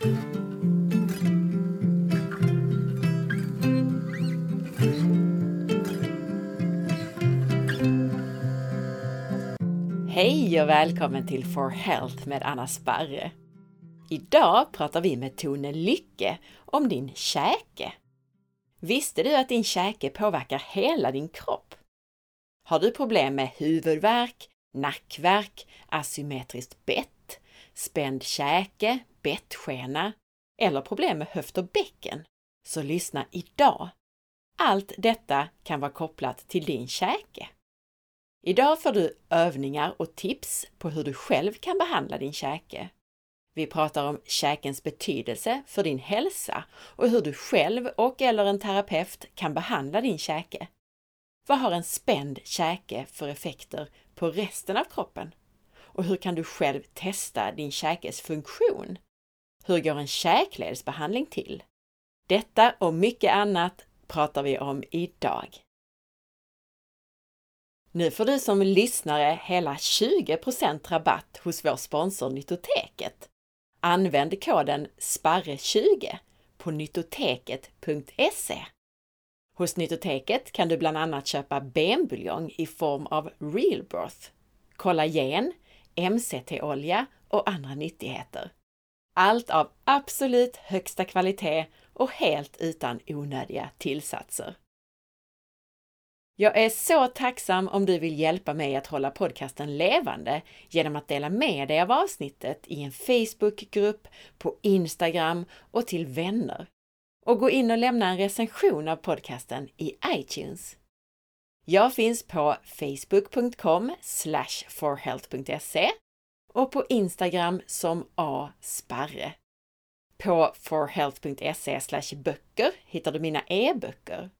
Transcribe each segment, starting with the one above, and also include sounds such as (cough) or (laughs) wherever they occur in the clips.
Hej och välkommen till For Health med Anna Sparre. Idag pratar vi med Tone Lycke om din käke. Visste du att din käke påverkar hela din kropp? Har du problem med huvudvärk, nackvärk, asymmetriskt bett, spänd käke, bettskena eller problem med höft och bäcken? Så lyssna idag! Allt detta kan vara kopplat till din käke. Idag får du övningar och tips på hur du själv kan behandla din käke. Vi pratar om käkens betydelse för din hälsa och hur du själv och eller en terapeut kan behandla din käke. Vad har en spänd käke för effekter på resten av kroppen? Och hur kan du själv testa din käkes funktion? Hur går en käkledsbehandling till? Detta och mycket annat pratar vi om idag. Nu får du som lyssnare hela 20% rabatt hos vår sponsor Nytoteket. Använd koden SPARRE20 på nytoteket.se Hos Nytoteket kan du bland annat köpa benbuljong i form av Realbroth, kollagen, MCT-olja och andra nyttigheter. Allt av absolut högsta kvalitet och helt utan onödiga tillsatser. Jag är så tacksam om du vill hjälpa mig att hålla podcasten levande genom att dela med dig av avsnittet i en Facebookgrupp, på Instagram och till vänner. Och gå in och lämna en recension av podcasten i iTunes. Jag finns på facebook.com forhealth.se och på Instagram som asparre. På forhealth.se böcker hittar du mina e-böcker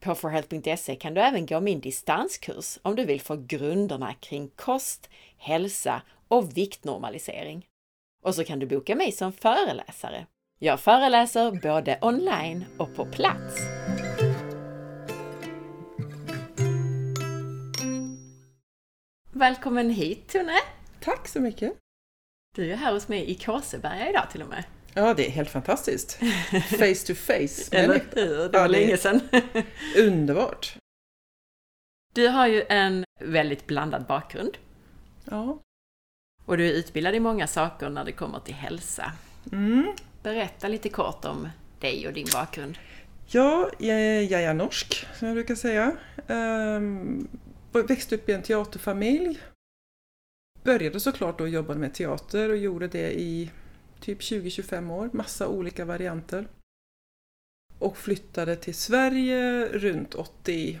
på forhealth.se kan du även gå min distanskurs om du vill få grunderna kring kost, hälsa och viktnormalisering. Och så kan du boka mig som föreläsare. Jag föreläser både online och på plats. Välkommen hit Tone! Tack så mycket! Du är här hos mig i Kåseberga idag till och med. Ja, det är helt fantastiskt. (laughs) Face to face. Eller hur? Det var länge sedan. (laughs) Underbart. Du har ju en väldigt blandad bakgrund. Ja. Och du är utbildad i många saker när det kommer till hälsa. Mm. Berätta lite kort om dig och din bakgrund. Ja, jag är norsk, som jag brukar säga. Um, växte upp i en teaterfamilj. Började såklart då jobba med teater och gjorde det i typ 20-25 år, massa olika varianter. Och flyttade till Sverige runt 87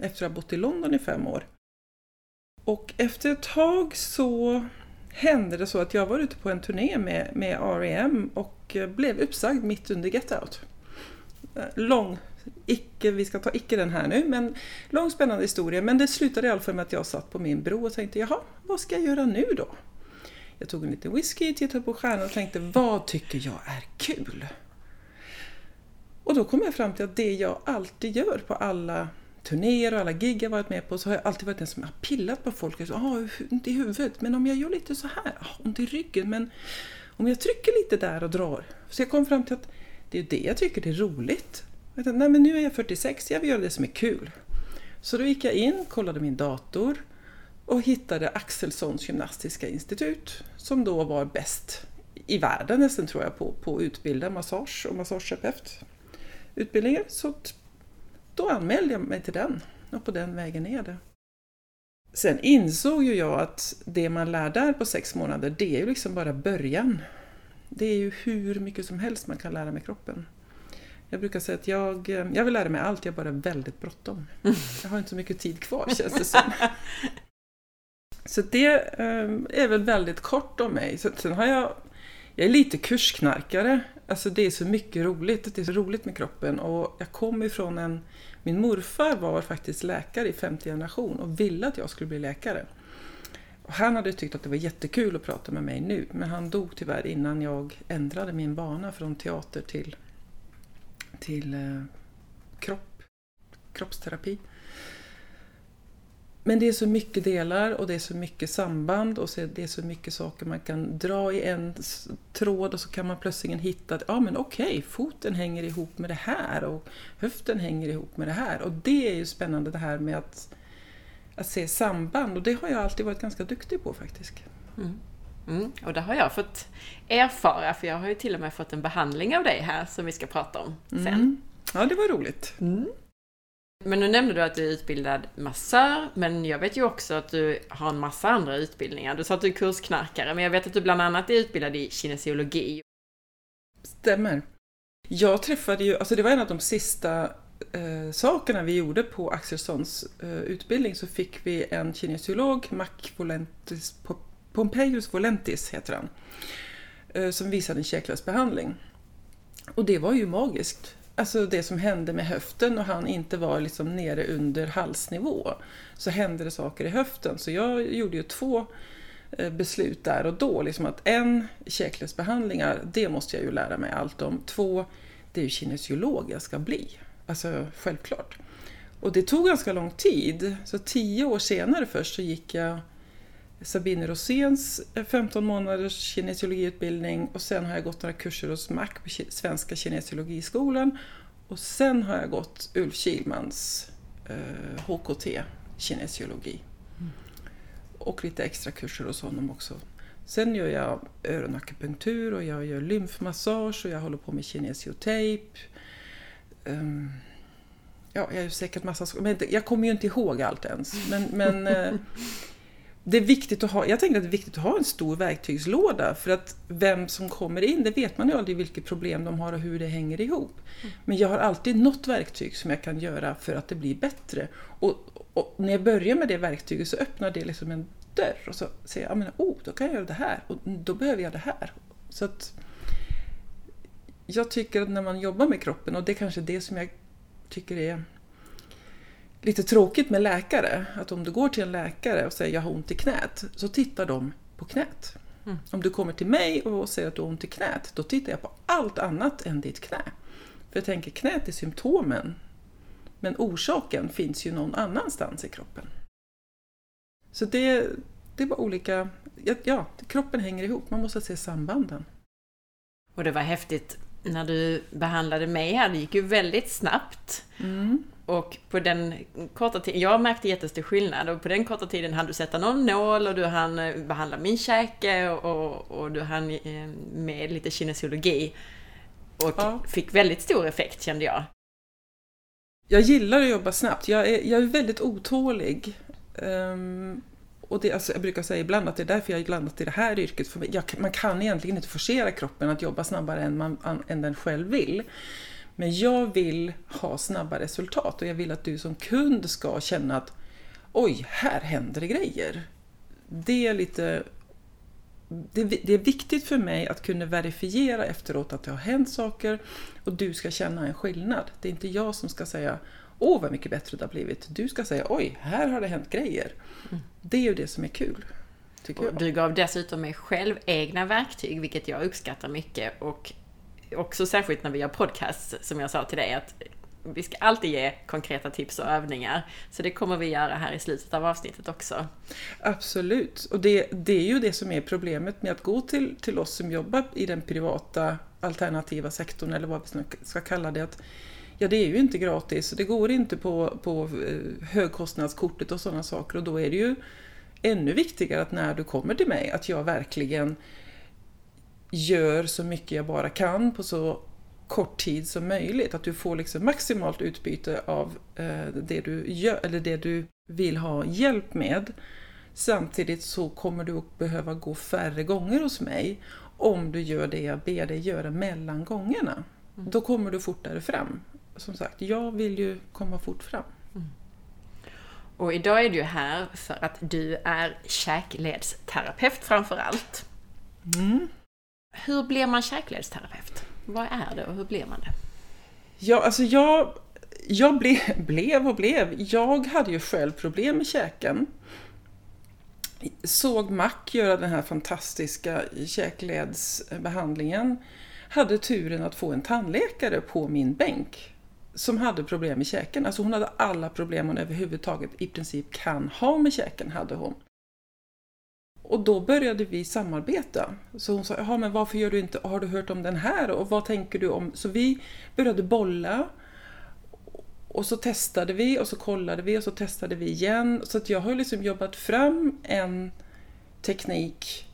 efter att ha bott i London i fem år. Och efter ett tag så hände det så att jag var ute på en turné med, med R.E.M. och blev uppsagd mitt under Get Out. Eh, lång, icke, vi ska ta icke den här nu, men lång spännande historia. Men det slutade i alla fall med att jag satt på min bro och tänkte, jaha, vad ska jag göra nu då? Jag tog en liten whisky, tittade på stjärnan och tänkte vad tycker jag är kul? Och då kom jag fram till att det jag alltid gör på alla turnéer och alla gig jag varit med på så har jag alltid varit den som har pillat på folk. Och så, ah, ont i huvudet, men om jag gör lite så här, ah, ont i ryggen, men om jag trycker lite där och drar. Så jag kom fram till att det är det jag tycker är roligt. Jag tänkte, nej men nu är jag 46, jag vill göra det som är kul. Så då gick jag in, kollade min dator, och hittade Axelssons gymnastiska institut som då var bäst i världen nästan tror jag på, på att utbilda massage och massageterapeututbildningar. Så då anmälde jag mig till den och på den vägen är det. Sen insåg ju jag att det man lär där på sex månader, det är ju liksom bara början. Det är ju hur mycket som helst man kan lära med kroppen. Jag brukar säga att jag, jag vill lära mig allt, jag har bara väldigt bråttom. (laughs) Jag har inte så mycket tid kvar känns det som. (laughs) Så det ehm, är väl väldigt kort om mig. sen har jag, jag är lite kursknarkare. Alltså det är så mycket roligt. Det är så roligt med kroppen. Och jag kommer ifrån en... Min morfar var faktiskt läkare i femte generation och ville att jag skulle bli läkare. Och han hade tyckt att det var jättekul att prata med mig nu. Men han dog tyvärr innan jag ändrade min bana från teater till, till eh, kropp, kroppsterapi. Men det är så mycket delar och det är så mycket samband och det är så mycket saker man kan dra i en tråd och så kan man plötsligt hitta att ja men okej, foten hänger ihop med det här och höften hänger ihop med det här. Och det är ju spännande det här med att, att se samband och det har jag alltid varit ganska duktig på faktiskt. Mm. Mm, och det har jag fått erfara, för jag har ju till och med fått en behandling av dig här som vi ska prata om sen. Mm. Ja, det var roligt. Mm. Men nu nämnde du att du är utbildad massör, men jag vet ju också att du har en massa andra utbildningar. Du sa att du är kursknarkare, men jag vet att du bland annat är utbildad i kinesiologi. Stämmer. Jag träffade ju, alltså det var en av de sista eh, sakerna vi gjorde på Axelssons eh, utbildning, så fick vi en kinesiolog, Mac Volentis, Pompeius Volentis heter han, eh, som visade en käklösbehandling. Och det var ju magiskt alltså det som hände med höften och han inte var liksom nere under halsnivå så hände det saker i höften. Så jag gjorde ju två eh, beslut där och då. Liksom att en, käklösbehandlingar, det måste jag ju lära mig allt om. Två, det är ju kinesiolog jag ska bli. Alltså självklart. Och det tog ganska lång tid. Så tio år senare först så gick jag Sabine Roséns 15 eh, månaders kinesiologiutbildning och sen har jag gått några kurser hos MAC på Svenska kinesiologiskolan och sen har jag gått Ulf Kilmans eh, HKT kinesiologi. Mm. Och lite extra kurser hos honom också. Sen gör jag öronakupunktur och jag gör lymfmassage och jag håller på med kinesiotejp. Um, ja, jag gör säkert massa saker, men jag kommer ju inte ihåg allt ens. Men, men eh, (laughs) det är viktigt att ha, jag tänker att det är viktigt att ha en stor verktygslåda för att vem som kommer in, det vet man ju aldrig vilket problem de har och hur det hänger ihop. Mm. Men jag har alltid något verktyg som jag kan göra för att det blir bättre. Och, och när jag börjar med det verktyget så öppnar det liksom en dörr och så säger jag, oh, då kan jag göra det här och då behöver jag det här. Så att jag tycker att när man jobbar med kroppen, och det är kanske det som jag tycker är lite tråkigt med läkare, att om du går till en läkare och säger jag har ont i knät, så tittar de på knät. Mm. Om du kommer till mig och säger att du har ont i knät, då tittar jag på allt annat än ditt knä. För jag tänker knät är symptomen, men orsaken finns ju någon annanstans i kroppen. Så det, det var olika, ja, kroppen hänger ihop, man måste se sambanden. Och det var häftigt när du behandlade mig här, det gick ju väldigt snabbt. Mm. Och på den korta tiden, jag märkte jättestor skillnad och på den korta tiden hann du sätta någon nål och du hann eh, behandla min käke och, och du hann eh, med lite kinesiologi. Och ja. fick väldigt stor effekt kände jag. Jag gillar att jobba snabbt. Jag är, jag är väldigt otålig. Um, och det, alltså, jag brukar säga ibland att det är därför jag har landat i det här yrket. För jag, man kan egentligen inte forcera kroppen att jobba snabbare än, man, än den själv vill. Men jag vill ha snabba resultat och jag vill att du som kund ska känna att oj, här händer det grejer. Det är lite det, det, är viktigt för mig att kunna verifiera efteråt att det har hänt saker och du ska känna en skillnad. Det är inte jag som ska säga Åh vad mycket bättre det har blivit. Du ska säga oj, här har det hänt grejer. Mm. Det är ju det som är kul. Du gav dessutom mig själv egna verktyg, vilket jag uppskattar mycket. Och också särskilt när vi gör podcasts, som jag sa till dig, att vi ska alltid ge konkreta tips och övningar. Så det kommer vi göra här i slutet av avsnittet också. Absolut, och det, det är ju det som är problemet med att gå till, till oss som jobbar i den privata alternativa sektorn, eller vad vi ska kalla det. Att, ja, det är ju inte gratis, det går inte på, på eh, högkostnadskortet och sådana saker och då är det ju ännu viktigare att när du kommer till mig att jag verkligen gör så mycket jag bara kan på så kort tid som möjligt. Att du får liksom maximalt utbyte av eh, det, du gör, eller det du vill ha hjälp med. Samtidigt så kommer du att behöva gå färre gånger hos mig om du gör det jag ber dig göra mellan gångerna. Mm. Då kommer du fortare fram. Som sagt, jag vill ju komma fort fram. Mm. Och idag är du här för att du är käkledsterapeut framför allt. Mm. Hur blir man käkledsterapeut? Vad är det och hur blir man det? Ja, alltså jag, jag ble, blev och blev. Jag hade ju själv problem med käken. Såg Mac göra den här fantastiska käkledsbehandlingen. Hade turen att få en tandläkare på min bänk som hade problem med käken. Alltså hon hade alla problem hon överhuvudtaget i princip kan ha med käken, hade hon. Och då började vi samarbeta. Så hon sa, jaha men varför gör du inte, har du hört om den här och vad tänker du om? Så vi började bolla och så testade vi och så kollade vi och så testade vi igen. Så att jag har liksom jobbat fram en teknik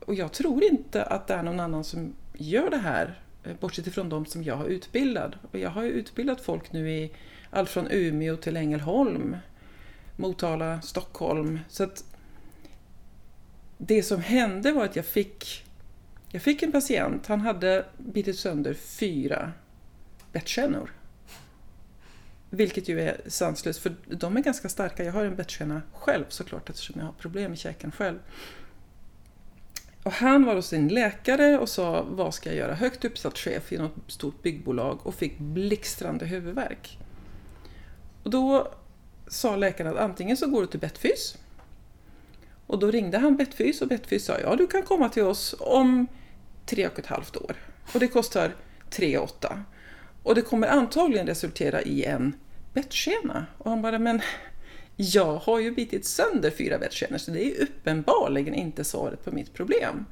och jag tror inte att det är någon annan som gör det här eh, bortsett ifrån de som jag har utbildat. Och jag har ju utbildat folk nu i allt från Umeå till Ängelholm, Motala, Stockholm. Så att det som hände var att jag fick, jag fick en patient, han hade bitit sönder fyra bettskenor. Vilket ju är sanslöst, för de är ganska starka. Jag har en bettskena själv såklart eftersom jag har problem med käken själv. Och han var hos sin läkare och sa vad ska jag göra? Högt uppsatt chef i något stort byggbolag och fick blixtrande huvudvärk. Och då sa läkaren att antingen så går du till bettfys och då ringde han Bettfys och Bettfys sa ja du kan komma till oss om tre och ett halvt år. Och det kostar 3 8. Och det kommer antagligen resultera i en bettskena. Och han bara men jag har ju bitit sönder fyra bettskenor så det är uppenbarligen inte svaret på mitt problem.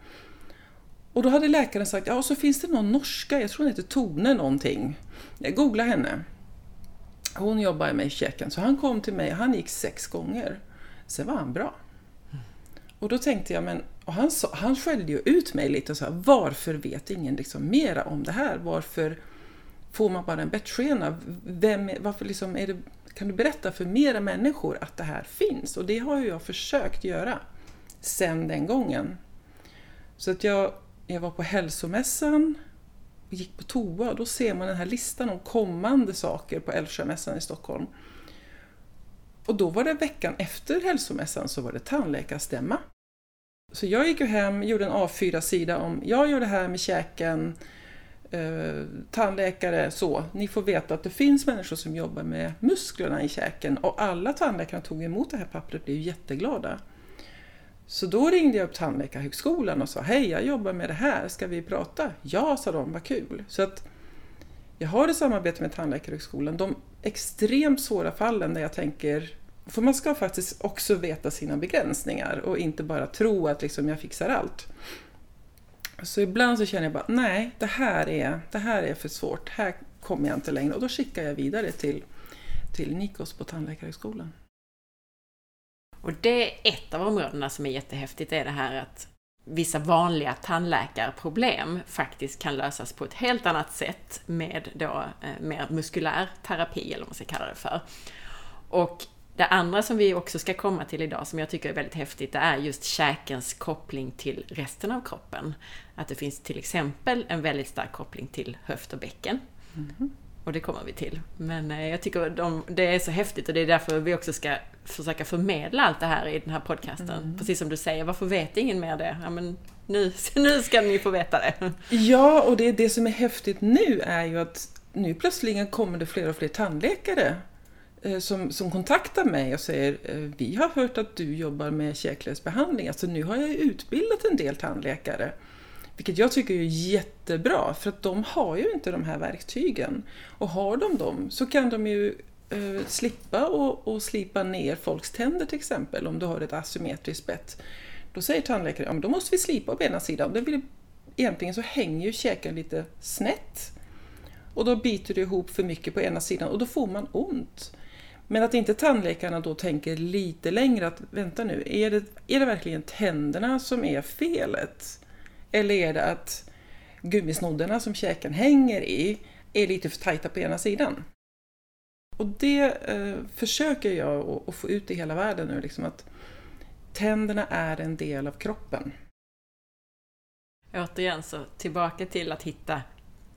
Och då hade läkaren sagt, ja så finns det någon norska, jag tror hon heter Tone någonting. Googla henne. Hon jobbar med käken, så han kom till mig, han gick sex gånger. Sen var han bra. Och då tänkte jag, men och han, så, han skällde ju ut mig lite och sa varför vet ingen liksom mera om det här? Varför får man bara en bettskena? Vem, varför liksom är det, kan du berätta för mera människor att det här finns? Och det har ju jag försökt göra sen den gången. Så att jag, jag var på hälsomässan och gick på toa och då ser man den här listan om kommande saker på Älvsjömässan i Stockholm. Och då var det veckan efter hälsomässan så var det tandläkarstämma. Så jag gick ju hem, gjorde en A4-sida om jag gör det här med käken, eh, tandläkare, så. Ni får veta att det finns människor som jobbar med musklerna i käken och alla tandläkare tog emot det här pappret blev jätteglada. Så då ringde jag upp Tandläkarhögskolan och sa Hej, jag jobbar med det här, ska vi prata? Ja, sa de, vad kul. Så att jag har ett samarbete med Tandläkarhögskolan. De extremt svåra fallen där jag tänker för man ska faktiskt också veta sina begränsningar och inte bara tro att liksom jag fixar allt. Så ibland så känner jag bara, nej, det här är, det här är för svårt, här kommer jag inte längre. Och då skickar jag vidare till, till Nikos på Tandläkarhögskolan. Och det är ett av områdena som är jättehäftigt, är det här att vissa vanliga tandläkarproblem faktiskt kan lösas på ett helt annat sätt med då eh, mer muskulär terapi, eller vad man ska kalla det för. Och det andra som vi också ska komma till idag, som jag tycker är väldigt häftigt, det är just käkens koppling till resten av kroppen. Att det finns till exempel en väldigt stark koppling till höft och bäcken. Mm. Och det kommer vi till. Men eh, jag tycker de, det är så häftigt och det är därför vi också ska försöka förmedla allt det här i den här podcasten. Mm. Precis som du säger, varför vet ingen mer det? Ja, men nu, (laughs) nu ska ni få veta det. Ja, och det, det som är häftigt nu är ju att nu plötsligen kommer det fler och fler tandläkare Eh, som, som kontaktar mig och säger eh, vi har hört att du jobbar med käkledsbehandling, alltså nu har jag utbildat en del tandläkare. Vilket jag tycker är jättebra, för att de har ju inte de här verktygen. Och har de dem så kan de ju eh, slippa och, och slipa ner folks tänder till exempel, om du har ett asymmetriskt bett. Då säger tandläkaren, ja då måste vi slipa på ena sidan. Det vill, egentligen så hänger ju käken lite snett. Och då biter det ihop för mycket på ena sidan och då får man ont. Men att inte tandläkarna då tänker lite längre att vänta nu, är det, är det verkligen tänderna som är felet? Eller är det att gummisnoddarna som käken hänger i är lite för tajta på ena sidan? Och det eh, försöker jag att få ut i hela världen nu, liksom att tänderna är en del av kroppen. Återigen så tillbaka till att hitta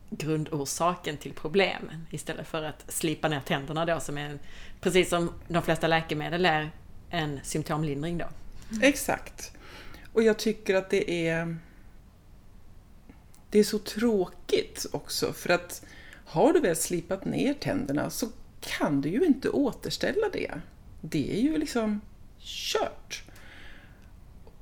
grundorsaken till problemen istället för att slipa ner tänderna då som är, precis som de flesta läkemedel är, en symptomlindring då. Exakt. Och jag tycker att det är det är så tråkigt också för att har du väl slipat ner tänderna så kan du ju inte återställa det. Det är ju liksom kört.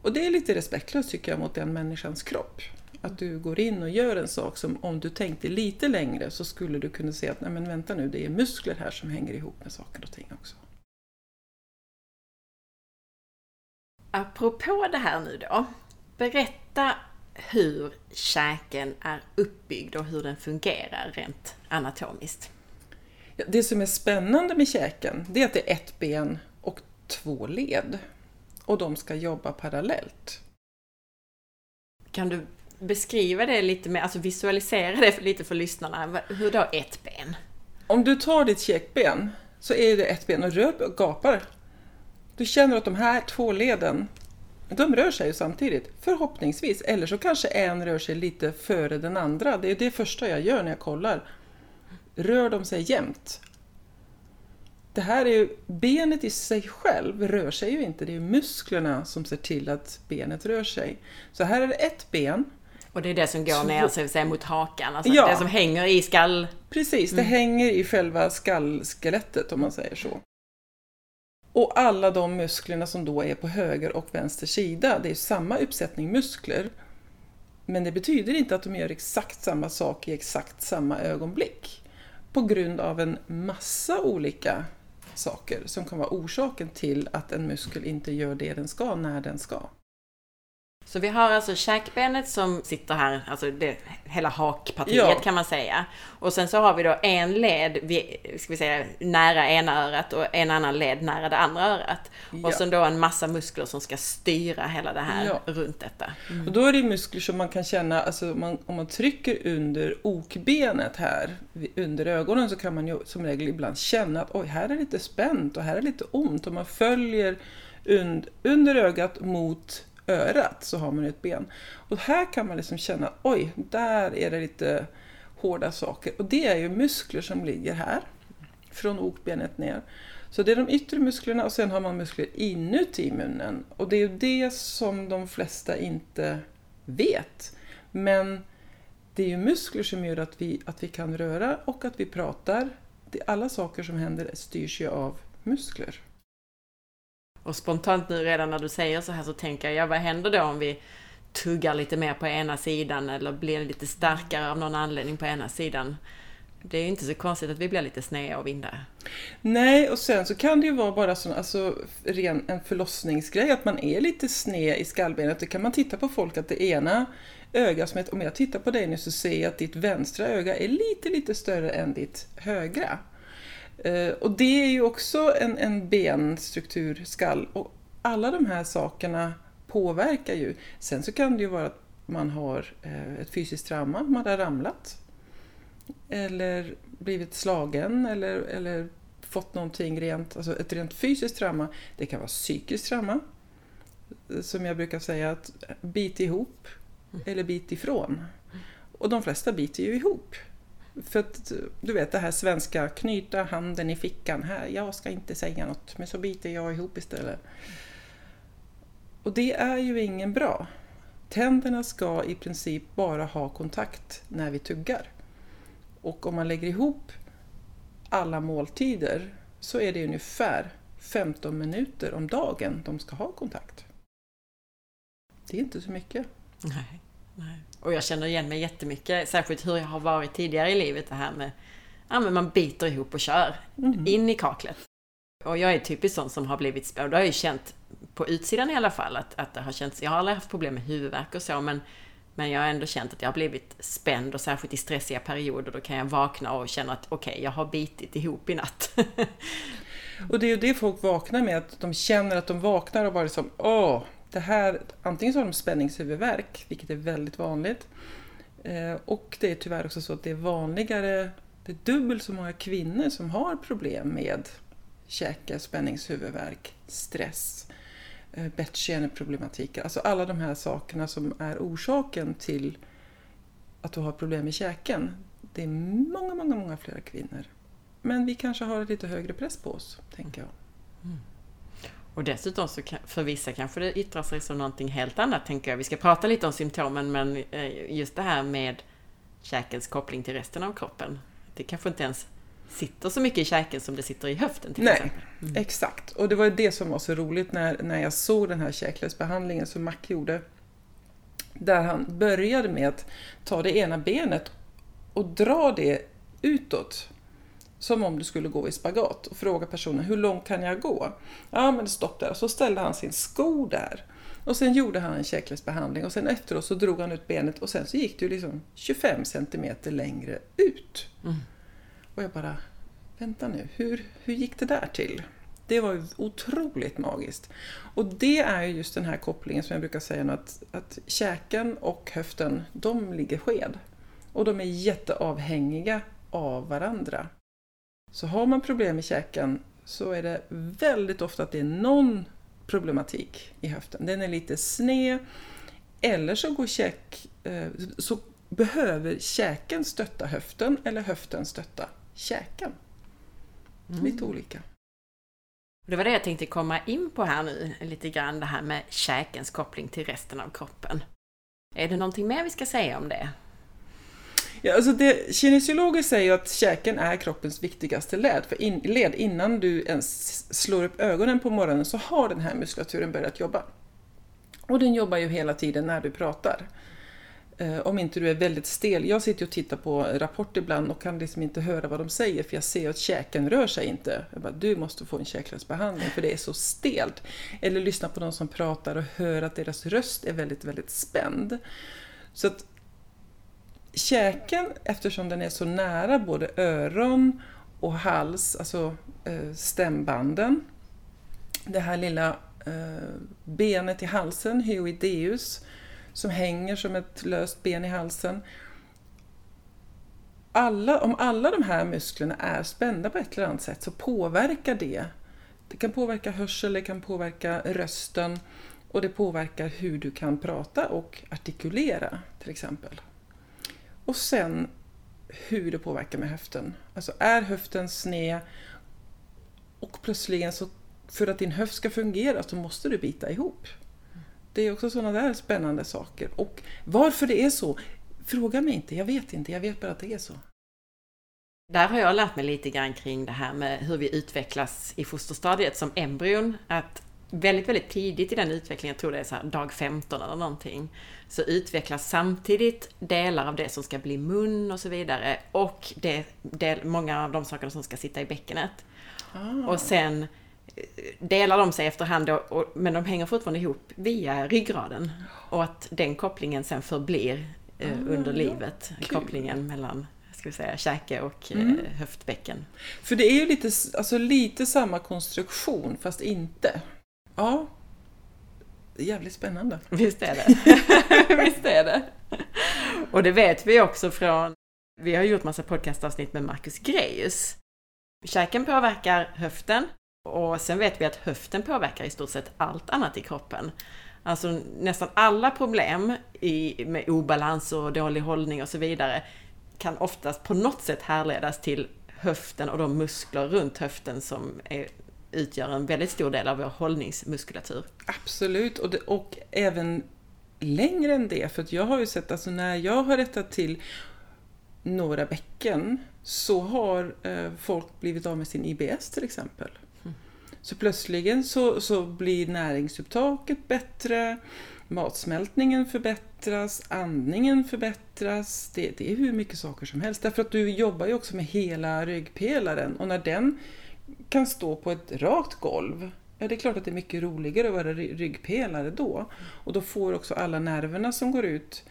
Och det är lite respektlöst tycker jag mot den människans kropp. Att du går in och gör en sak som om du tänkte lite längre så skulle du kunna se att nej men vänta nu, det är muskler här som hänger ihop med saker och ting också. Apropå det här nu då. Berätta hur käken är uppbyggd och hur den fungerar rent anatomiskt. Ja, det som är spännande med käken, det är att det är ett ben och två led. Och de ska jobba parallellt. Kan du beskriva det lite mer, alltså visualisera det lite för lyssnarna. Hur då ett ben? Om du tar ditt käkben så är det ett ben och rör och gapar. Du känner att de här två leden, de rör sig ju samtidigt, förhoppningsvis. Eller så kanske en rör sig lite före den andra. Det är det första jag gör när jag kollar. Rör de sig jämnt? Det här är ju, benet i sig själv rör sig ju inte, det är musklerna som ser till att benet rör sig. Så här är det ett ben. Och det är det som går ner så säga, mot hakan, alltså ja. det som hänger i skall... Precis, det mm. hänger i själva skallskelettet om man säger så. Och alla de musklerna som då är på höger och vänster sida, det är samma uppsättning muskler. Men det betyder inte att de gör exakt samma sak i exakt samma ögonblick. På grund av en massa olika saker som kan vara orsaken till att en muskel inte gör det den ska när den ska. Så vi har alltså käkbenet som sitter här, alltså det, hela hakpartiet ja. kan man säga. Och sen så har vi då en led, ska vi säga, nära ena örat och en annan led nära det andra örat. Ja. Och sen då en massa muskler som ska styra hela det här ja. runt detta. Mm. Och då är det muskler som man kan känna, alltså man, om man trycker under okbenet här, under ögonen så kan man ju som regel ibland känna att oj, här är lite spänt och här är lite ont. Och man följer und, under ögat mot örat så har man ett ben. Och här kan man liksom känna, oj, där är det lite hårda saker. Och det är ju muskler som ligger här, från okbenet ner. Så det är de yttre musklerna och sen har man muskler inuti munnen. Och det är ju det som de flesta inte vet. Men det är ju muskler som gör att vi, att vi kan röra och att vi pratar. alla saker som händer styrs ju av muskler. Och spontant nu redan när du säger så här så tänker jag, ja vad händer då om vi tuggar lite mer på ena sidan eller blir lite starkare av någon anledning på ena sidan? Det är ju inte så konstigt att vi blir lite sneda och vinda. Nej, och sen så kan det ju vara bara sån, alltså, ren, en förlossningsgrej, att man är lite sned i skallbenet. Det kan man titta på folk, att det ena ögat, som om jag tittar på dig nu så ser jag att ditt vänstra öga är lite, lite större än ditt högra. Eh, och det är ju också en, en benstruktur, skall. Och alla de här sakerna påverkar ju. Sen så kan det ju vara att man har eh, ett fysiskt trauma, man har ramlat. Eller blivit slagen eller, eller fått någonting rent, alltså ett rent fysiskt trauma. Det kan vara psykiskt trauma. Som jag brukar säga, att bit ihop eller bit ifrån. Och de flesta biter ju ihop. För att du vet det här svenska, knyta handen i fickan här, jag ska inte säga något, men så biter jag ihop istället. Och det är ju ingen bra. Tänderna ska i princip bara ha kontakt när vi tuggar. Och om man lägger ihop alla måltider så är det ungefär 15 minuter om dagen de ska ha kontakt. Det är inte så mycket. Nej, nej. Och jag känner igen mig jättemycket, särskilt hur jag har varit tidigare i livet det här med Ja men man biter ihop och kör mm. in i kaklet. Och jag är typiskt sån som har blivit spänd. Det har jag ju känt på utsidan i alla fall att, att det har känts, jag har aldrig haft problem med huvudvärk och så men men jag har ändå känt att jag har blivit spänd och särskilt i stressiga perioder då kan jag vakna och känna att okej, okay, jag har bitit ihop i natt. (laughs) och det är ju det folk vaknar med, att de känner att de vaknar och bara som åh, det här, antingen så har de spänningshuvudvärk, vilket är väldigt vanligt. Eh, och det är tyvärr också så att det är vanligare, det är dubbelt så många kvinnor som har problem med käke, spänningshuvudvärk, stress, eh, bettskeneproblematik. Alltså alla de här sakerna som är orsaken till att du har problem med käken. Det är många, många, många fler kvinnor. Men vi kanske har lite högre press på oss, tänker jag. Mm. Och dessutom så kan, för vissa kanske det yttrar sig som någonting helt annat, tänker jag. Vi ska prata lite om symptomen, men eh, just det här med käkens koppling till resten av kroppen. Det kanske inte ens sitter så mycket i käken som det sitter i höften till Nej, exempel. Mm. exakt. Och det var det som var så roligt när, när jag såg den här käklösbehandlingen som Mac gjorde. Där han började med att ta det ena benet och dra det utåt. Som om du skulle gå i spagat och fråga personen hur långt kan jag gå? Ja men stopp där. Och så ställde han sin sko där. Och sen gjorde han en käkläsbehandling och sen efteråt så drog han ut benet och sen så gick det ju liksom 25 centimeter längre ut. Mm. Och jag bara, vänta nu, hur, hur gick det där till? Det var ju otroligt magiskt. Och det är ju just den här kopplingen som jag brukar säga nu, att, att käken och höften, de ligger sked. Och de är jätteavhängiga av varandra. Så har man problem med käken så är det väldigt ofta att det är någon problematik i höften. Den är lite sned eller så, går käk, eh, så behöver käken stötta höften eller höften stötta käken. Mm. Lite olika. Det var det jag tänkte komma in på här nu, lite grann det här med käkens koppling till resten av kroppen. Är det någonting mer vi ska säga om det? Ja, alltså det, kinesiologer säger att käken är kroppens viktigaste led, för in, led. Innan du ens slår upp ögonen på morgonen så har den här muskulaturen börjat jobba. Och den jobbar ju hela tiden när du pratar. Eh, om inte du är väldigt stel. Jag sitter och tittar på Rapport ibland och kan liksom inte höra vad de säger för jag ser att käken rör sig inte. Jag bara, du måste få en käklösbehandling för det är så stelt. Eller lyssna på någon som pratar och hör att deras röst är väldigt, väldigt spänd. Så att käken, eftersom den är så nära både öron och hals, alltså eh, stämbanden, det här lilla eh, benet i halsen, hyoideus, som hänger som ett löst ben i halsen. Alla, om alla de här musklerna är spända på ett eller annat sätt så påverkar det. Det kan påverka hörsel, det kan påverka rösten och det påverkar hur du kan prata och artikulera till exempel. Och sen hur det påverkar med höften. Alltså är höften sned och plötsligen så för att din höft ska fungera så måste du bita ihop. Det är också sådana där spännande saker. Och varför det är så, fråga mig inte, jag vet inte, jag vet bara att det är så. Där har jag lärt mig lite grann kring det här med hur vi utvecklas i fosterstadiet som embryon. Att väldigt, väldigt tidigt i den utvecklingen, jag tror det är så dag 15 eller någonting, så utvecklas samtidigt delar av det som ska bli mun och så vidare och det, det, många av de sakerna som ska sitta i bäckenet. Ah. Och sen eh, delar de sig efterhand, då, och, men de hänger fortfarande ihop via ryggraden. Och att den kopplingen sen förblir eh, Ah, under livet. Kul. Kopplingen mellan ska vi säga, käke och Mm. eh, höftbäcken. För det är ju lite, alltså lite samma konstruktion fast inte. Ja, jävligt spännande. Visst är det. (laughs) Visst är det. Och det vet vi också från, vi har gjort massa podcastavsnitt med Marcus Greus. Käken påverkar höften och sen vet vi att höften påverkar i stort sett allt annat i kroppen. Alltså nästan alla problem i, med obalans och dålig hållning och så vidare kan oftast på något sätt härledas till höften och de muskler runt höften som är, utgör en väldigt stor del av vår hållningsmuskulatur. Absolut, och, det, och även längre än det. För att jag har ju sett, alltså när jag har rättat till några bäcken så har eh, folk blivit av med sin IBS till exempel. Mm. Så plötsligen så, så blir näringsupptaget bättre, matsmältningen förbättras, andningen förbättras. Det, det är hur mycket saker som helst. Därför att du jobbar ju också med hela ryggpelaren och när den kan stå på ett rakt golv Ja, det är klart att det är mycket roligare att vara ry- ryggpelare då. Och då får också alla nerverna som går ut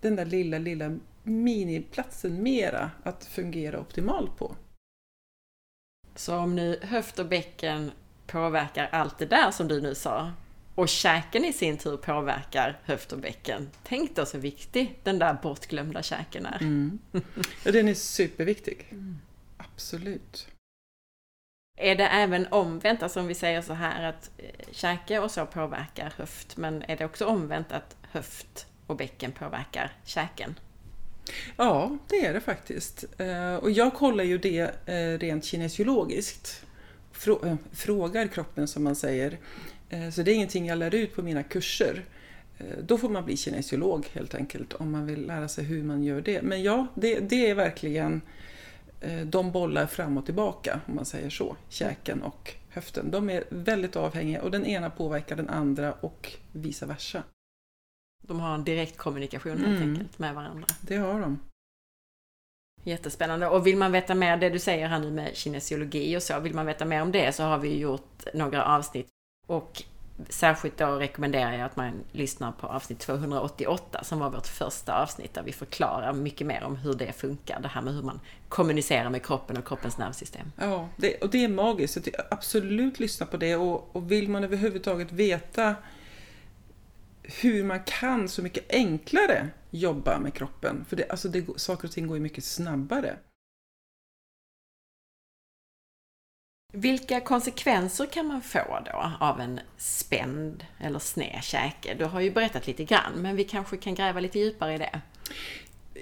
den där lilla, lilla miniplatsen mera att fungera optimalt på. Så om nu höft och bäcken påverkar allt det där som du nu sa och käken i sin tur påverkar höft och bäcken. Tänk då så viktig den där bortglömda käken är. Mm. (laughs) Ja, den är superviktig. Absolut. Är det även omvänt, alltså om vi säger så här att eh, käke och så påverkar höft, men är det också omvänt att höft och bäcken påverkar käken? Ja, det är det faktiskt. Eh, och jag kollar ju det eh, rent kinesiologiskt. Frågar kroppen som man säger. Så det är ingenting jag lär ut på mina kurser. Då får man bli kinesiolog helt enkelt om man vill lära sig hur man gör det. Men ja, det, det är verkligen de bollar fram och tillbaka om man säger så. Käken och höften. De är väldigt avhängiga och den ena påverkar den andra och vice versa. De har en direkt kommunikation helt Mm. enkelt med varandra. Det har de. Jättespännande. Och vill man veta mer, det du säger här nu med kinesiologi och så, vill man veta mer om det så har vi gjort några avsnitt. Och särskilt då rekommenderar jag att man lyssnar på avsnitt 288 som var vårt första avsnitt där vi förklarar mycket mer om hur det funkar. Det här med hur man kommunicerar med kroppen och kroppens nervsystem. Ja, det, och det är magiskt. Så absolut lyssna på det. Och, och vill man överhuvudtaget veta hur man kan så mycket enklare jobba med kroppen. För det, alltså det, saker och ting går ju mycket snabbare. Vilka konsekvenser kan man få då av en spänd eller sned käke? Du har ju berättat lite grann, men vi kanske kan gräva lite djupare i det.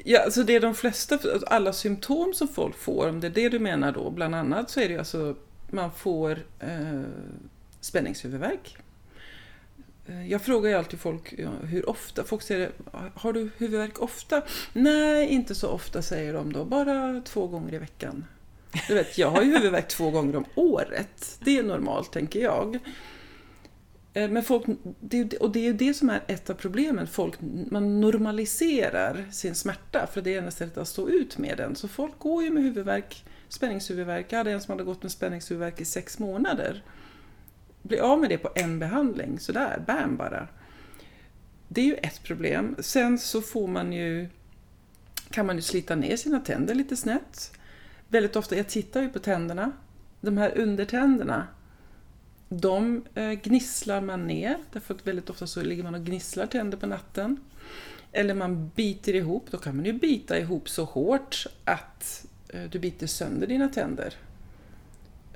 Ja, alltså det är de flesta, alla symptom som folk får, om det är det du menar då, bland annat så är det ju alltså, man får eh, spänningshuvudvärk. Eh, jag frågar ju alltid folk ja, hur ofta, folk säger har du huvudvärk ofta? Nej, inte så ofta säger de då, bara två gånger i veckan. Du vet, jag har ju huvudvärk två gånger om året. Det är normalt, tänker jag. Eh, men folk, det, är ju- och det är ju det som är ett av problemen. Folk, man normaliserar sin smärta för det är enda sättet att stå ut med den. Så folk går ju med huvudvärk, spänningshuvudvärk. Jag hade en som hade gått med spänningshuvudvärk i sex månader. Blir av med det på en behandling, sådär, bam bara. Det är ju ett problem. Sen så får man ju, kan man ju slita ner sina tänder lite snett. Väldigt ofta, jag tittar ju på tänderna. De här undertänderna, de eh, gnisslar man ner, därför att väldigt ofta så ligger man och gnisslar tänder på natten. Eller man biter ihop, då kan man ju bita ihop så hårt att eh, du biter sönder dina tänder.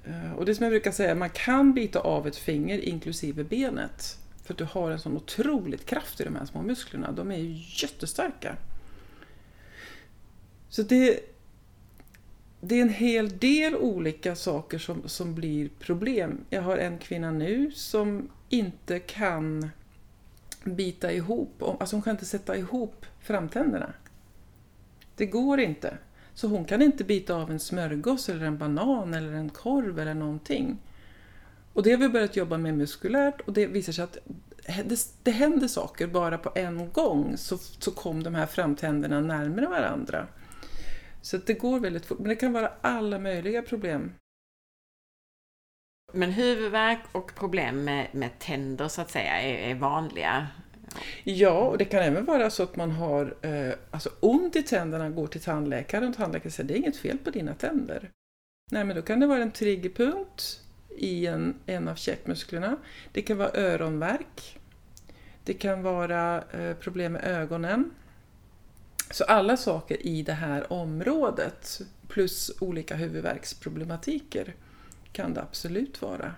Eh, och det som jag brukar säga, man kan bita av ett finger inklusive benet. För att du har en sån otroligt kraft i de här små musklerna, de är ju jättestarka. Så det, det är en hel del olika saker som, som blir problem. Jag har en kvinna nu som inte kan bita ihop, alltså hon kan inte sätta ihop framtänderna. Det går inte. Så hon kan inte bita av en smörgås eller en banan eller en korv eller någonting. Och det har vi börjat jobba med muskulärt och det visar sig att det, det händer saker bara på en gång så, så kom de här framtänderna närmare varandra. Så det går väldigt fort, men det kan vara alla möjliga problem. Men huvudvärk och problem med, med tänder så att säga är, är vanliga. Ja, och det kan även vara så att man har eh, alltså ont i tänderna, går till tandläkaren och tandläkaren säger det är inget fel på dina tänder. Nej, men då kan det vara en triggerpunkt i en, en av käkmusklerna. Det kan vara öronvärk. Det kan vara eh, problem med ögonen. Så alla saker i det här området plus olika huvudvärksproblematiker kan det absolut vara.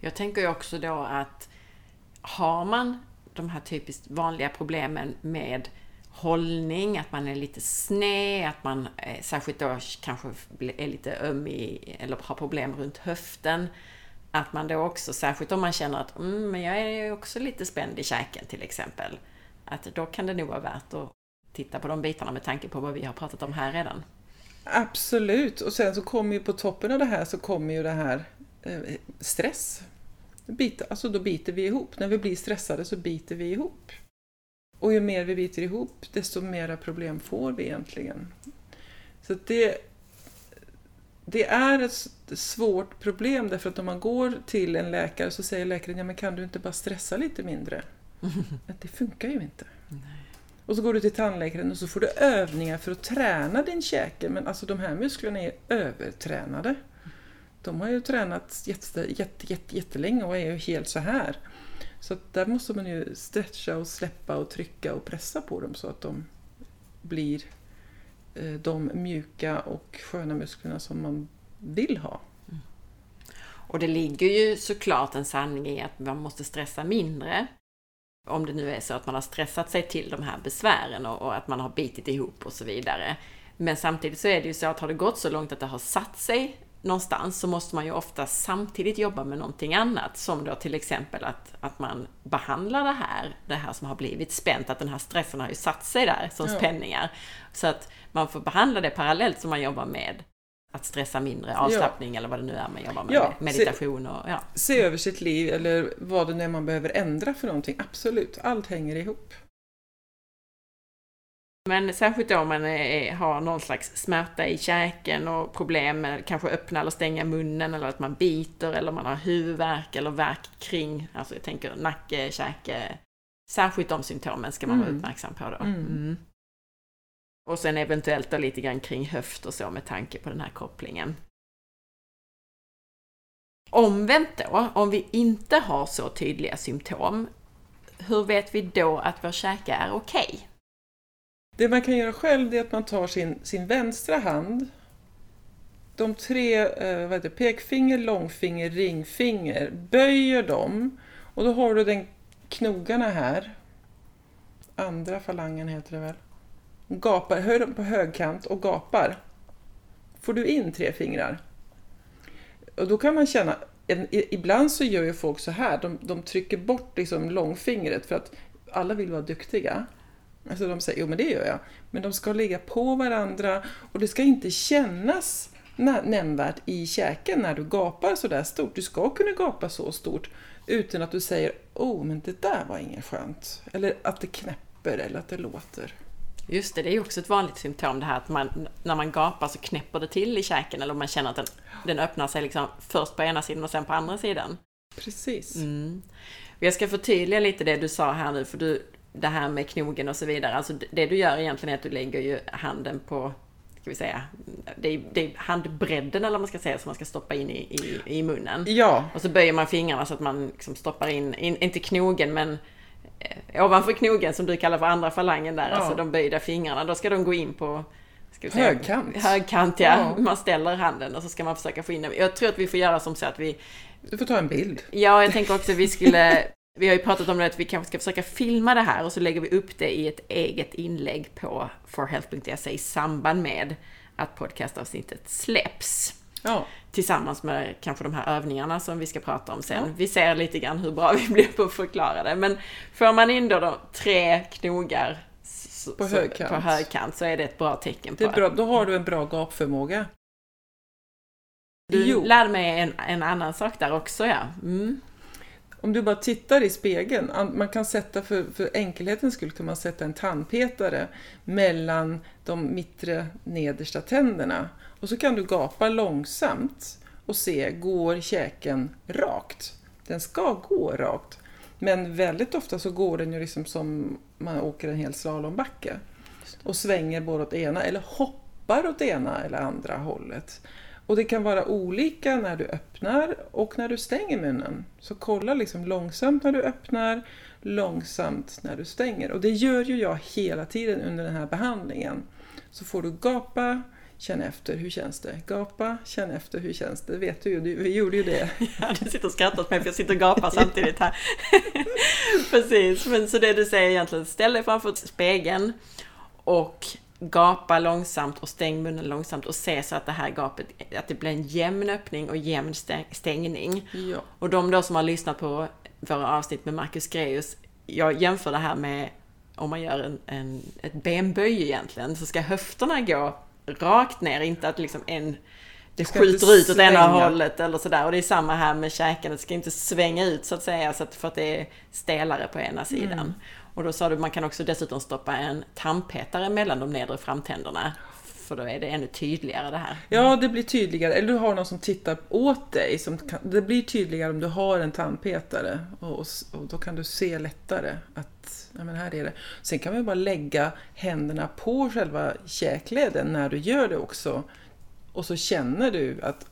Jag tänker också då att har man de här typiskt vanliga problemen med hållning, att man är lite sned, att man eh, särskilt då kanske är lite öm i, eller har problem runt höften. Att man då också, särskilt om man känner att mm, men jag är också lite spänd i käken till exempel. Att då kan det nog vara värt att titta på de bitarna med tanke på vad vi har pratat om här redan. Absolut, och sen så kommer ju på toppen av det här så kommer ju det här eh, stress. Bita, alltså då biter vi ihop. När vi blir stressade så biter vi ihop. Och ju mer vi biter ihop, desto mera problem får vi egentligen. Så det, det är ett svårt problem därför att om man går till en läkare så säger läkaren, ja men kan du inte bara stressa lite mindre? (laughs) Det funkar ju inte. Och så går du till tandläkaren och så får du övningar för att träna din käke. Men alltså de här musklerna är övertränade. De har ju tränat jätte, jätte, jätte, jättelänge och är ju helt så här. Så att där måste man ju stretcha och släppa och trycka och pressa på dem så att de blir eh, de mjuka och sköna musklerna som man vill ha. Mm. Och det ligger ju såklart en sanning i att man måste stressa mindre. Om det nu är så att man har stressat sig till de här besvären och, och att man har bitit ihop och så vidare. Men samtidigt så är det ju så att har det gått så långt att det har satt sig någonstans så måste man ju ofta samtidigt jobba med någonting annat. Som då till exempel att, att man behandlar det här, det här som har blivit spänt, att den här stressen har ju satt sig där som spänningar. Så att man får behandla det parallellt som man jobbar med att stressa mindre, avslappning eller vad det nu är man jobbar med, Ja, meditation och ja. Se över sitt liv eller vad det nu är man behöver ändra för någonting. Absolut, allt hänger ihop. Men särskilt då om man är, har någon slags smärta i käken och problem med kanske öppna eller stänga munnen eller att man biter eller man har huvudvärk eller värk kring, alltså jag tänker nacke, käke. Särskilt de symptomen ska man vara Mm. uppmärksam på då. Mm. Och sen eventuellt då lite grann kring höft och så med tanke på den här kopplingen. Omvänt då, om vi inte har så tydliga symptom, hur vet vi då att vår käke är okej? Det man kan göra själv det är att man tar sin, sin vänstra hand, de tre, eh, vad heter pekfinger, långfinger, ringfinger, böjer dem och då har du den knogarna här, andra falangen heter det väl, gapar, höj dem på högkant och gapar. Får du in tre fingrar. Och då kan man känna, en, ibland så gör ju folk så här, de, de trycker bort liksom långfingret för att alla vill vara duktiga. Alltså de säger, jo men det gör jag. Men de ska ligga på varandra och det ska inte kännas nämnvärt i käken när du gapar så där stort. Du ska kunna gapa så stort utan att du säger, oh men det där var inget skönt. Eller att det knäpper eller att det låter. Just det, det är ju också ett vanligt symptom det här att man, när man gapar så knäpper det till i käken eller man känner att den, den öppnar sig liksom först på ena sidan och sen på andra sidan. Precis. Mm. Jag ska förtydliga lite det du sa här nu, för du, det här med knogen och så vidare. Alltså det- du gör egentligen är att du lägger ju handen på, ska vi säga, det är, det är handbredden eller man ska säga som man ska stoppa in i, i, i munnen. Ja, Och så böjer man fingrarna så att man liksom stoppar in, in inte knogen men ovanför knogen som du kallar för andra falangen där, Ja. alltså de böjda fingrarna. Då ska de gå in på ska säga, Högkant. Högkant ja. Ja. Man ställer handen och så ska man försöka få in den. Jag tror att vi får göra som så att vi du får ta en bild. Ja, jag tänker också att vi skulle... (laughs) Vi har ju pratat om det att vi kanske ska försöka filma det här och så lägger vi upp det i ett eget inlägg på forhealth.se i samband med att podcastavsnittet släpps. Ja, Tillsammans med kanske de här övningarna som vi ska prata om sen. Ja. Vi ser lite grann hur bra (laughs) vi blir på att förklara det. Men får man in då de tre knogar På så, högkant. på högkant så är det ett bra tecken det på är bra. Då har du en bra gapförmåga. Du Jo. lärde mig en, en annan sak där också ja. Mm. Om du bara tittar i spegeln, an- man kan sätta för, för enkelhetens skull kan man sätta en tandpetare mellan de mittre nedersta tänderna och så kan du gapa långsamt och se, går käken rakt? Den ska gå rakt, men väldigt ofta så går den ju liksom som man åker en hel slalombacke och svänger både åt ena eller hoppar åt ena eller andra hållet. Och det kan vara olika när du öppnar och när du stänger munnen. Så kolla liksom långsamt när du öppnar, långsamt när du stänger. Och det gör ju jag hela tiden under den här behandlingen. Så får du gapa, känn efter, hur känns det? Gapa, känn efter, hur känns det? vet du ju, vi gjorde ju det. Ja, du sitter och skrattar åt mig för jag sitter och gapar (laughs) samtidigt här. (laughs) Precis, men så det du säger egentligen, ställ dig framför spegeln och gapa långsamt och stäng munnen långsamt och se så att det här gapet, att det blir en jämn öppning och jämn stäng- stängning. Ja. Och de då som har lyssnat på våra avsnitt med Marcus Greus, jag jämför det här med om man gör en, en, ett benböj egentligen, så ska höfterna gå rakt ner, inte att liksom en det ska skjuter ut åt ena hållet eller sådär. Och det är samma här med käken, det ska inte svänga ut så att säga, så att, för att det är stelare på ena sidan. Mm. Och då sa du, man kan också dessutom stoppa en tandpetare mellan de nedre framtänderna. För då är det ännu tydligare det här. ja, det blir tydligare. Eller du har någon som tittar åt dig. Som kan, det blir tydligare om du har en tandpetare. Och, och då kan du se lättare att ja, men här är det. Sen kan man bara lägga händerna på själva käkleden när du gör det också. Och så känner du att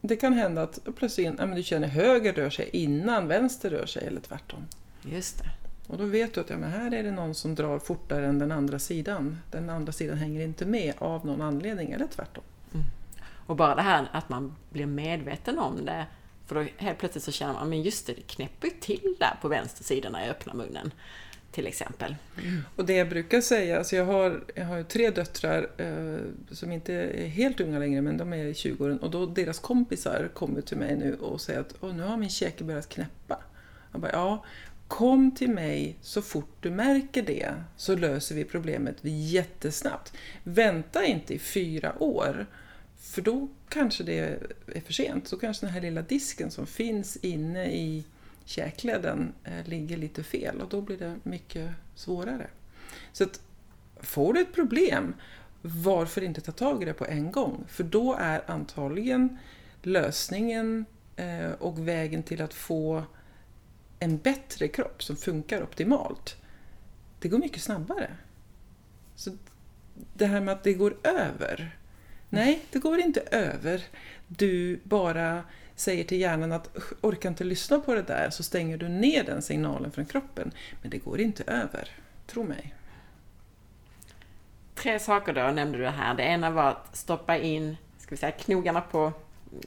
det kan hända att plötsligt ja, men du känner höger rör sig innan vänster rör sig eller tvärtom. Just det. Och då vet du att ja, men här är det någon som drar fortare än den andra sidan. Den andra sidan hänger inte med av någon anledning eller tvärtom. Och bara det här att man blir medveten om det. För då helt plötsligt så känner man, men just det, det knäpper ju till där på vänster sida när jag öppnar munnen. Till exempel. Och det jag brukar säga, alltså jag har, jag har tre döttrar eh, som inte är helt unga längre men de är i 20-åren och då deras kompisar kommer till mig nu och säger att Åh, nu har min käke börjat knäppa. Jag bara, ja, kom till mig så fort du märker det så löser vi problemet jättesnabbt. Vänta inte i fyra år för då kanske det är för sent. Så kanske den här lilla disken som finns inne i käkleden eh, ligger lite fel och då blir det mycket svårare. Så att, får du ett problem, varför inte ta tag i det på en gång? För då är antagligen lösningen eh, och vägen till att få en bättre kropp som funkar optimalt, det går mycket snabbare. Så det här med att det går över. Nej, det går inte över. Du bara säger till hjärnan att orkar inte lyssna på det där så stänger du ner den signalen från kroppen. Men det går inte över, tro mig. Tre saker då nämnde du här. Det ena var att stoppa in ska vi säga, knogarna på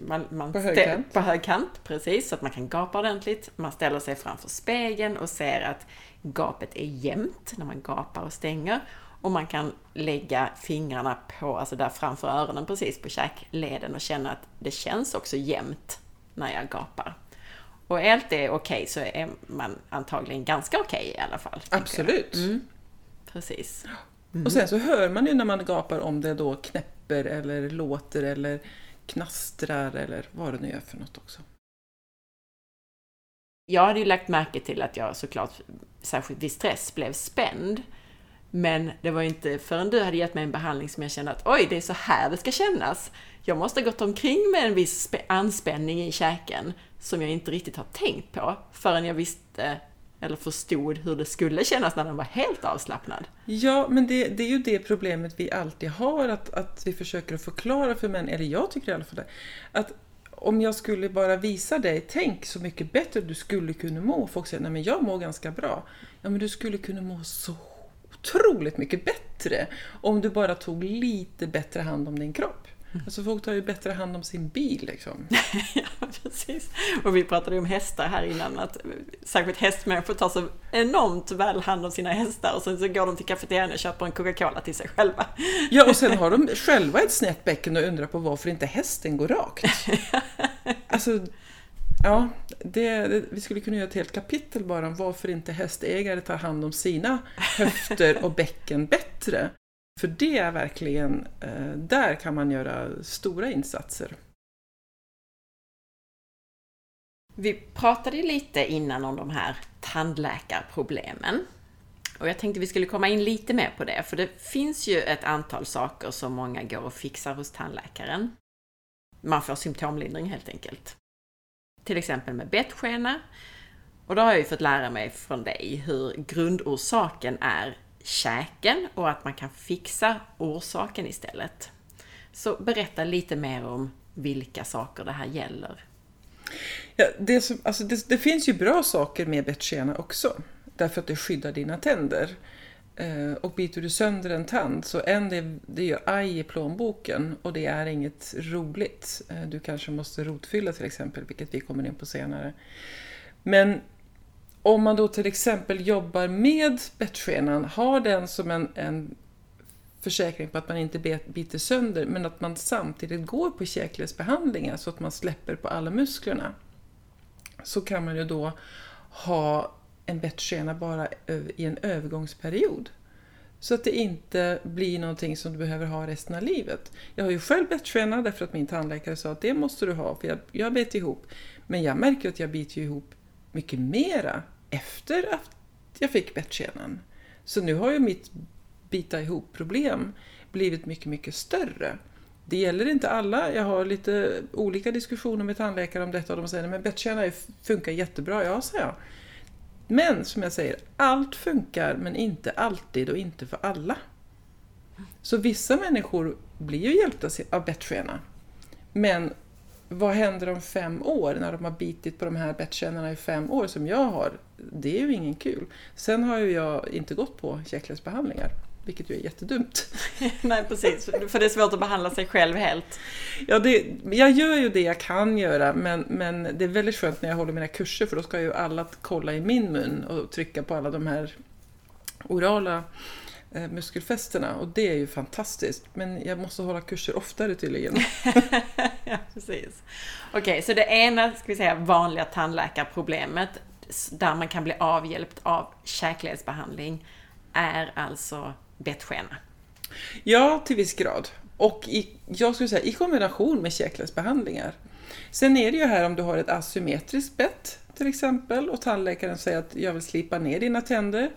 man, man på, högkant. på högkant, precis, så att man kan gapa ordentligt. Man ställer sig framför spegeln och ser att gapet är jämnt när man gapar och stänger. Och man kan lägga fingrarna på, alltså där framför öronen precis, på käkleden och känna att det känns också jämnt när jag gapar. Och är allt det okej okay, så är man antagligen ganska okej okay i alla fall. Absolut. Mm. Precis. Mm. Och sen så hör man ju när man gapar om det då knäpper eller låter eller knastrar eller vad det nu är för något också. Jag hade ju lagt märke till att jag såklart, särskilt vid stress, blev spänd. Men det var inte förrän du hade gett mig en behandling som jag kände att oj, det är så här det ska kännas. Jag måste ha gått omkring med en viss anspänning i käken som jag inte riktigt har tänkt på förrän jag visste eller förstod hur det skulle kännas när den var helt avslappnad. Ja, men det, det är ju det problemet vi alltid har, att, att vi försöker att förklara för män, eller jag tycker i alla fall det, att om jag skulle bara visa dig, tänk så mycket bättre du skulle kunna må. Folk säger, nej men jag mår ganska bra. Ja, men du skulle kunna må så otroligt mycket bättre om du bara tog lite bättre hand om din kropp. Mm. Alltså folk tar ju bättre hand om sin bil liksom. (laughs) ja, precis. Och vi pratade ju om hästar här innan, att särskilt hästmänniskor tar så enormt väl hand om sina hästar och sen så går de till kafeterian och köper en Coca-Cola till sig själva. ja, och sen har de (laughs) själva ett snett bäcken och undrar på varför inte hästen går rakt. (laughs) alltså, ja, det, det, vi skulle kunna göra ett helt kapitel bara om varför inte hästägare tar hand om sina (laughs) höfter och bäcken bättre. För det är verkligen, eh, där kan man göra stora insatser. Vi pratade lite innan om de här tandläkarproblemen. Och jag tänkte vi skulle komma in lite mer på det, för det finns ju ett antal saker som många går och fixar hos tandläkaren. Man får symptomlindring helt enkelt. Till exempel med bettskena. Och då har jag ju fått lära mig från dig hur grundorsaken är käken och att man kan fixa orsaken istället. Så berätta lite mer om vilka saker det här gäller. Ja, det, som, alltså det, det finns ju bra saker med bettskena också, därför att det skyddar dina tänder. Eh, och biter du sönder en tand så en, det, det gör aj i plånboken och det är inget roligt. Eh, du kanske måste rotfylla till exempel, vilket vi kommer in på senare. Men om man då till exempel jobbar med bettskenan, har den som en, en försäkring på att man inte biter sönder, men att man samtidigt går på käkledsbehandlingar så att man släpper på alla musklerna, så kan man ju då ha en bettskena bara i en övergångsperiod. Så att det inte blir någonting som du behöver ha resten av livet. Jag har ju själv bettskena därför att min tandläkare sa att det måste du ha, för jag, jag bet ihop. Men jag märker att jag biter ihop mycket mera efter att jag fick bettskenan. Så nu har ju mitt bita ihop-problem blivit mycket, mycket större. Det gäller inte alla. Jag har lite olika diskussioner med tandläkare om detta och de säger att bettskena funkar jättebra. Ja, säger jag. Men som jag säger, allt funkar men inte alltid och inte för alla. Så vissa människor blir ju hjälpta av bettskena. Men vad händer om fem år när de har bitit på de här bettskenorna i fem år som jag har? Det är ju ingen kul. Sen har ju jag inte gått på käkledsbehandlingar, vilket ju är jättedumt. (laughs) Nej precis, för det är svårt att behandla sig själv helt. Ja, det, jag gör ju det jag kan göra, men, men det är väldigt skönt när jag håller mina kurser för då ska ju alla kolla i min mun och trycka på alla de här orala Eh, muskelfästena och det är ju fantastiskt. Men jag måste hålla kurser oftare tydligen. (laughs) ja, precis. Okej, okay, så det ena, ska vi säga, vanliga tandläkarproblemet där man kan bli avhjälpt av käkledsbehandling är alltså bettskena? Ja, till viss grad. Och i, jag skulle säga i kombination med käkledsbehandlingar. Sen är det ju här om du har ett asymmetriskt bett till exempel och tandläkaren säger att jag vill slipa ner dina tänder.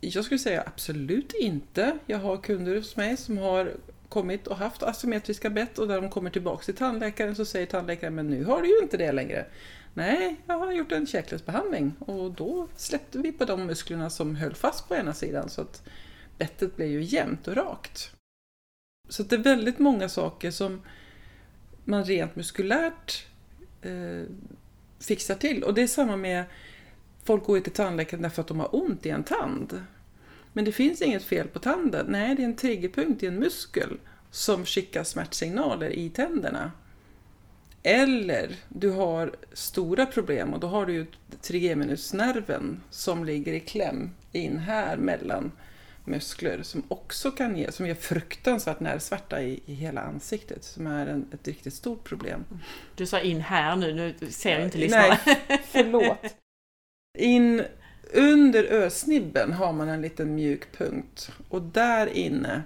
Jag skulle säga absolut inte. Jag har kunder hos mig som har kommit och haft asymmetriska bett och när de kommer tillbaka till tandläkaren så säger tandläkaren men nu har du ju inte det längre. Nej, jag har gjort en käklösbehandling och då släppte vi på de musklerna som höll fast på ena sidan så att bettet blir ju jämnt och rakt. Så det är väldigt många saker som man rent muskulärt eh, fixar till. Och det är samma med folk går till tandläkaren därför att de har ont i en tand. Men det finns inget fel på tanden. Nej, det är en triggerpunkt i en muskel som skickar smärtsignaler i tänderna. Eller du har stora problem och då har du ju trigeminusnerven som ligger i kläm in här mellan muskler som också kan ge, som ger fruktansvärt nervsmärta i, i hela ansiktet som är en, ett riktigt stort problem. Du sa in här nu, nu ser inte lyssnarna. Nej, (laughs) förlåt. In under ösnibben har man en liten mjuk punkt och där inne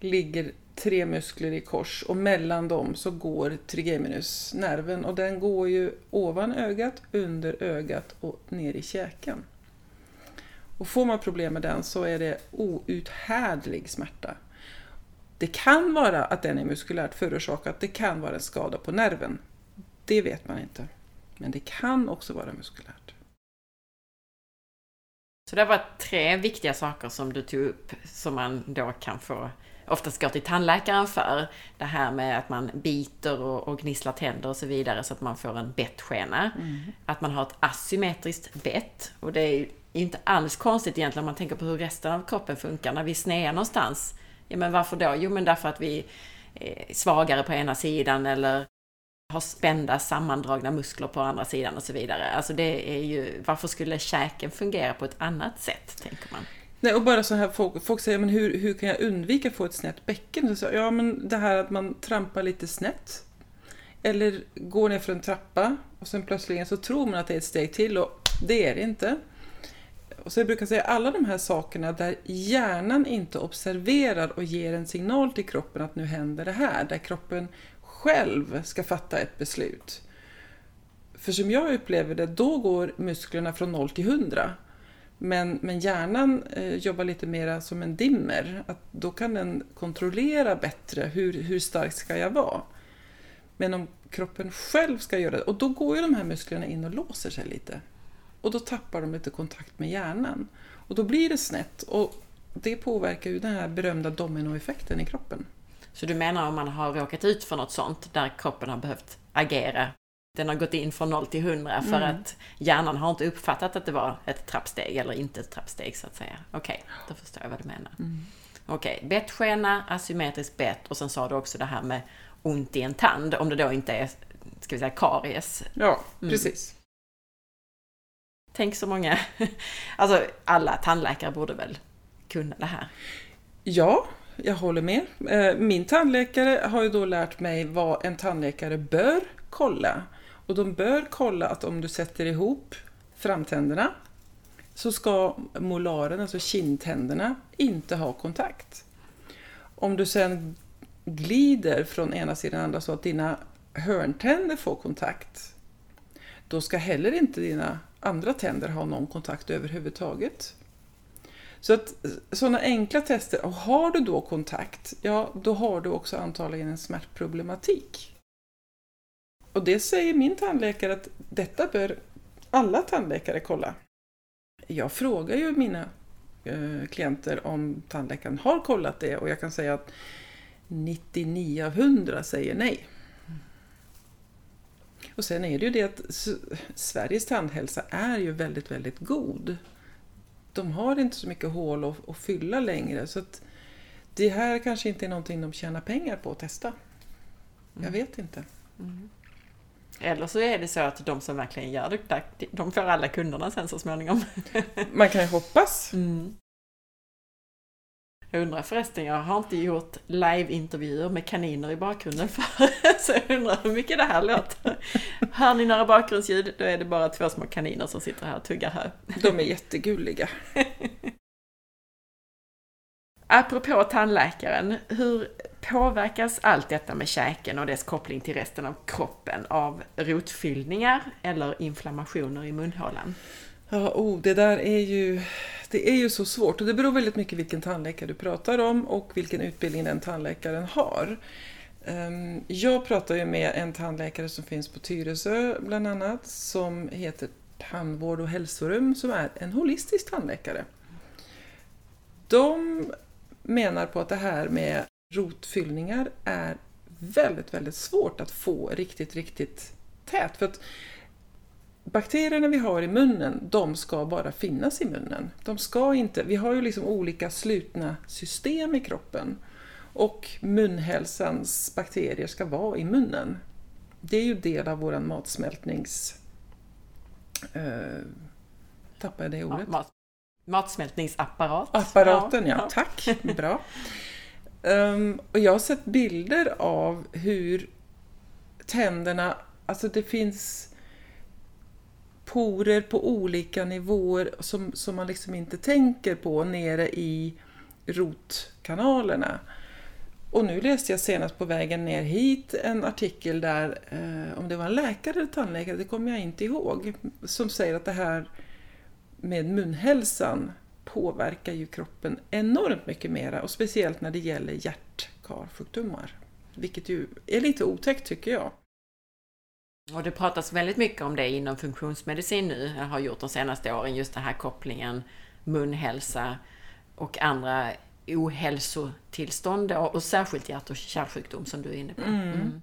ligger tre muskler i kors och mellan dem så går trigeminusnerven och den går ju ovan ögat, under ögat och ner i käken. Och får man problem med den så är det outhärdlig smärta. Det kan vara att den är muskulärt förorsakat, det kan vara en skada på nerven. Det vet man inte. Men det kan också vara muskulärt. Så det var tre viktiga saker som du tog upp som man då kan få oftast går till tandläkaren för. Det här med att man biter och, och gnisslar tänder och så vidare så att man får en bettskena. Mm. Att man har ett asymmetriskt bett. Och det är inte alls konstigt egentligen om man tänker på hur resten av kroppen funkar. När vi snear någonstans, ja men varför då? Jo men därför att vi är svagare på ena sidan eller har spända sammandragna muskler på andra sidan och så vidare. Alltså det är ju, varför skulle käken fungera på ett annat sätt, tänker man? Nej, och bara så här, folk, folk säger, men hur, hur kan jag undvika att få ett snett bäcken? Så, ja, men det här att man trampar lite snett. Eller går ner för en trappa och sen plötsligt så tror man att det är ett steg till och det är det inte. Och så jag brukar säga alla de här sakerna där hjärnan inte observerar och ger en signal till kroppen att nu händer det här. Där kroppen själv ska fatta ett beslut. För som jag upplever det, då går musklerna från 0 till 100. Men, men hjärnan eh, jobbar lite mer som en dimmer. Att då kan den kontrollera bättre hur, hur stark ska jag vara. Men om kroppen själv ska göra det, och då går ju de här musklerna in och låser sig lite. Och då tappar de lite kontakt med hjärnan. Och då blir det snett och det påverkar ju den här berömda dominoeffekten i kroppen. Så du menar om man har råkat ut för något sånt där kroppen har behövt agera den har gått in från 0 till 100 för mm. att hjärnan har inte uppfattat att det var ett trappsteg eller inte ett trappsteg så att säga. Okej, okay, då förstår jag vad du menar. Mm. Okej, okay, bettskena, asymmetriskt bett och sen sa du också det här med ont i en tand, om det då inte är, ska vi säga, karies. Ja, mm. precis. Tänk så många, (laughs) alltså alla tandläkare borde väl kunna det här? Ja, jag håller med. Eh, min tandläkare har ju då lärt mig vad en tandläkare bör kolla. Och de bör kolla att om du sätter ihop framtänderna så ska molaren, alltså kindtänderna, inte ha kontakt. Om du sen glider från ena sidan andra så att dina hörntänder får kontakt, då ska heller inte dina andra tänder ha någon kontakt överhuvudtaget. Så att eh, sådana enkla tester, och har du då kontakt, ja då har du också antagligen en smärtproblematik. Och det säger min tandläkare att detta bör alla tandläkare kolla. Jag frågar ju mina eh, klienter om tandläkaren har kollat det och jag kan säga att 99 av 100 säger nej. Och sen är det ju det att Sveriges tandhälsa är ju väldigt, väldigt god. De har inte så mycket hål att, att fylla längre så att det här kanske inte är någonting de tjänar pengar på att testa. Jag mm. vet inte. Mm. Eller så är det så att de som verkligen gör det, de får alla kunderna sen så småningom. Man kan ju hoppas. Mm. Jag undrar förresten, jag har inte gjort live-intervjuer med kaniner i bakgrunden för (laughs) så jag undrar hur mycket det här låter. Hör ni några bakgrundsljud, då är det bara två små kaniner som sitter här och tuggar här. De är jättegulliga. (laughs) Apropå tandläkaren, hur Påverkas allt detta med käken och dess koppling till resten av kroppen av rotfyllningar eller inflammationer i munhålan? Ja, oh, det där är ju, det är ju så svårt och det beror väldigt mycket vilken tandläkare du pratar om och vilken utbildning den tandläkaren har. Ehm, jag pratar ju med en tandläkare som finns på Tyresö bland annat som heter Tandvård och hälsorum som är en holistisk tandläkare. De menar på att det här med rotfyllningar är väldigt, väldigt svårt att få riktigt, riktigt tät. För att bakterierna vi har i munnen, de ska bara finnas i munnen. De ska inte, vi har ju liksom olika slutna system i kroppen. Och munhälsans bakterier ska vara i munnen. Det är ju del av vår matsmältnings... Eh, tappade jag det ordet? Ja, matsmältningsapparat. Apparaten, ja. ja. (laughs) Tack, bra. Um, och jag har sett bilder av hur tänderna, alltså det finns porer på olika nivåer som, som man liksom inte tänker på nere i rotkanalerna. Och nu läste jag senast på vägen ner hit en artikel där, eh, om det var en läkare eller tandläkare, det kommer jag inte ihåg, som säger att det här med munhälsan påverkar ju kroppen enormt mycket mera och speciellt när det gäller hjärtkarsjukdomar. Vilket ju är lite otäckt tycker jag. Och det pratas väldigt mycket om det inom funktionsmedicin nu, jag har gjort de senaste åren, just den här kopplingen munhälsa och andra ohälsotillstånd och särskilt hjärt och kärlsjukdom som du är inne på. Mm. Mm.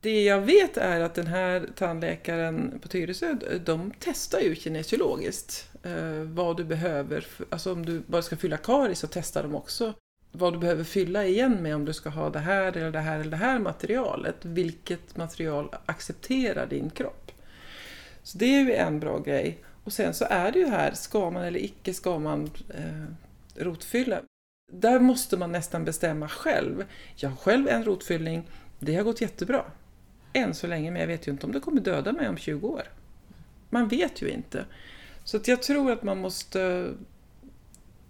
Det jag vet är att den här tandläkaren på Tyresö, de testar ju kinesiologiskt eh, vad du behöver. Alltså om du bara ska fylla karies så testar de också vad du behöver fylla igen med om du ska ha det här eller det här eller det här materialet. Vilket material accepterar din kropp? Så det är ju en bra grej. Och sen så är det ju här, ska man eller icke ska man eh, rotfylla? Där måste man nästan bestämma själv. Jag har själv en rotfyllning, det har gått jättebra. Än så länge, men jag vet ju inte om det kommer döda mig om 20 år. Man vet ju inte. Så att jag tror att man måste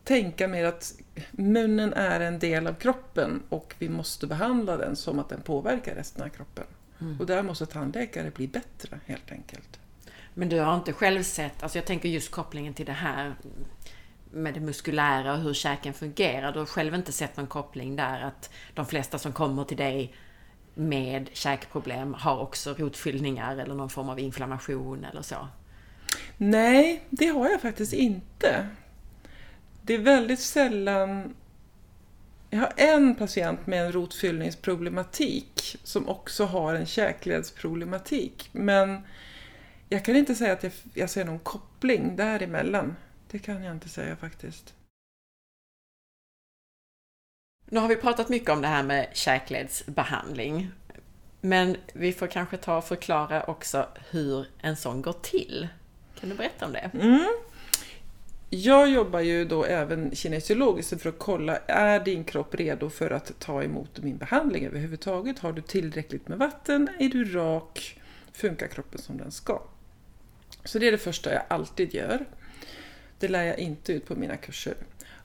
tänka mer att munnen är en del av kroppen och vi måste behandla den som att den påverkar resten av kroppen. Mm. Och där måste tandläkare bli bättre helt enkelt. Men du har inte själv sett, alltså jag tänker just kopplingen till det här med det muskulära och hur käken fungerar. Du har själv inte sett någon koppling där att de flesta som kommer till dig med käkproblem har också rotfyllningar eller någon form av inflammation eller så? Nej, det har jag faktiskt inte. Det är väldigt sällan... Jag har en patient med en rotfyllningsproblematik som också har en käkledsproblematik. Men jag kan inte säga att jag, jag ser någon koppling däremellan. Det kan jag inte säga faktiskt. Nu har vi pratat mycket om det här med käkledsbehandling. Men vi får kanske ta och förklara också hur en sån går till. Kan du berätta om det? Mm. Jag jobbar ju då även kinesiologiskt för att kolla, är din kropp redo för att ta emot min behandling överhuvudtaget? Har du tillräckligt med vatten? Är du rak? Funkar kroppen som den ska? Så det är det första jag alltid gör. Det lär jag inte ut på mina kurser.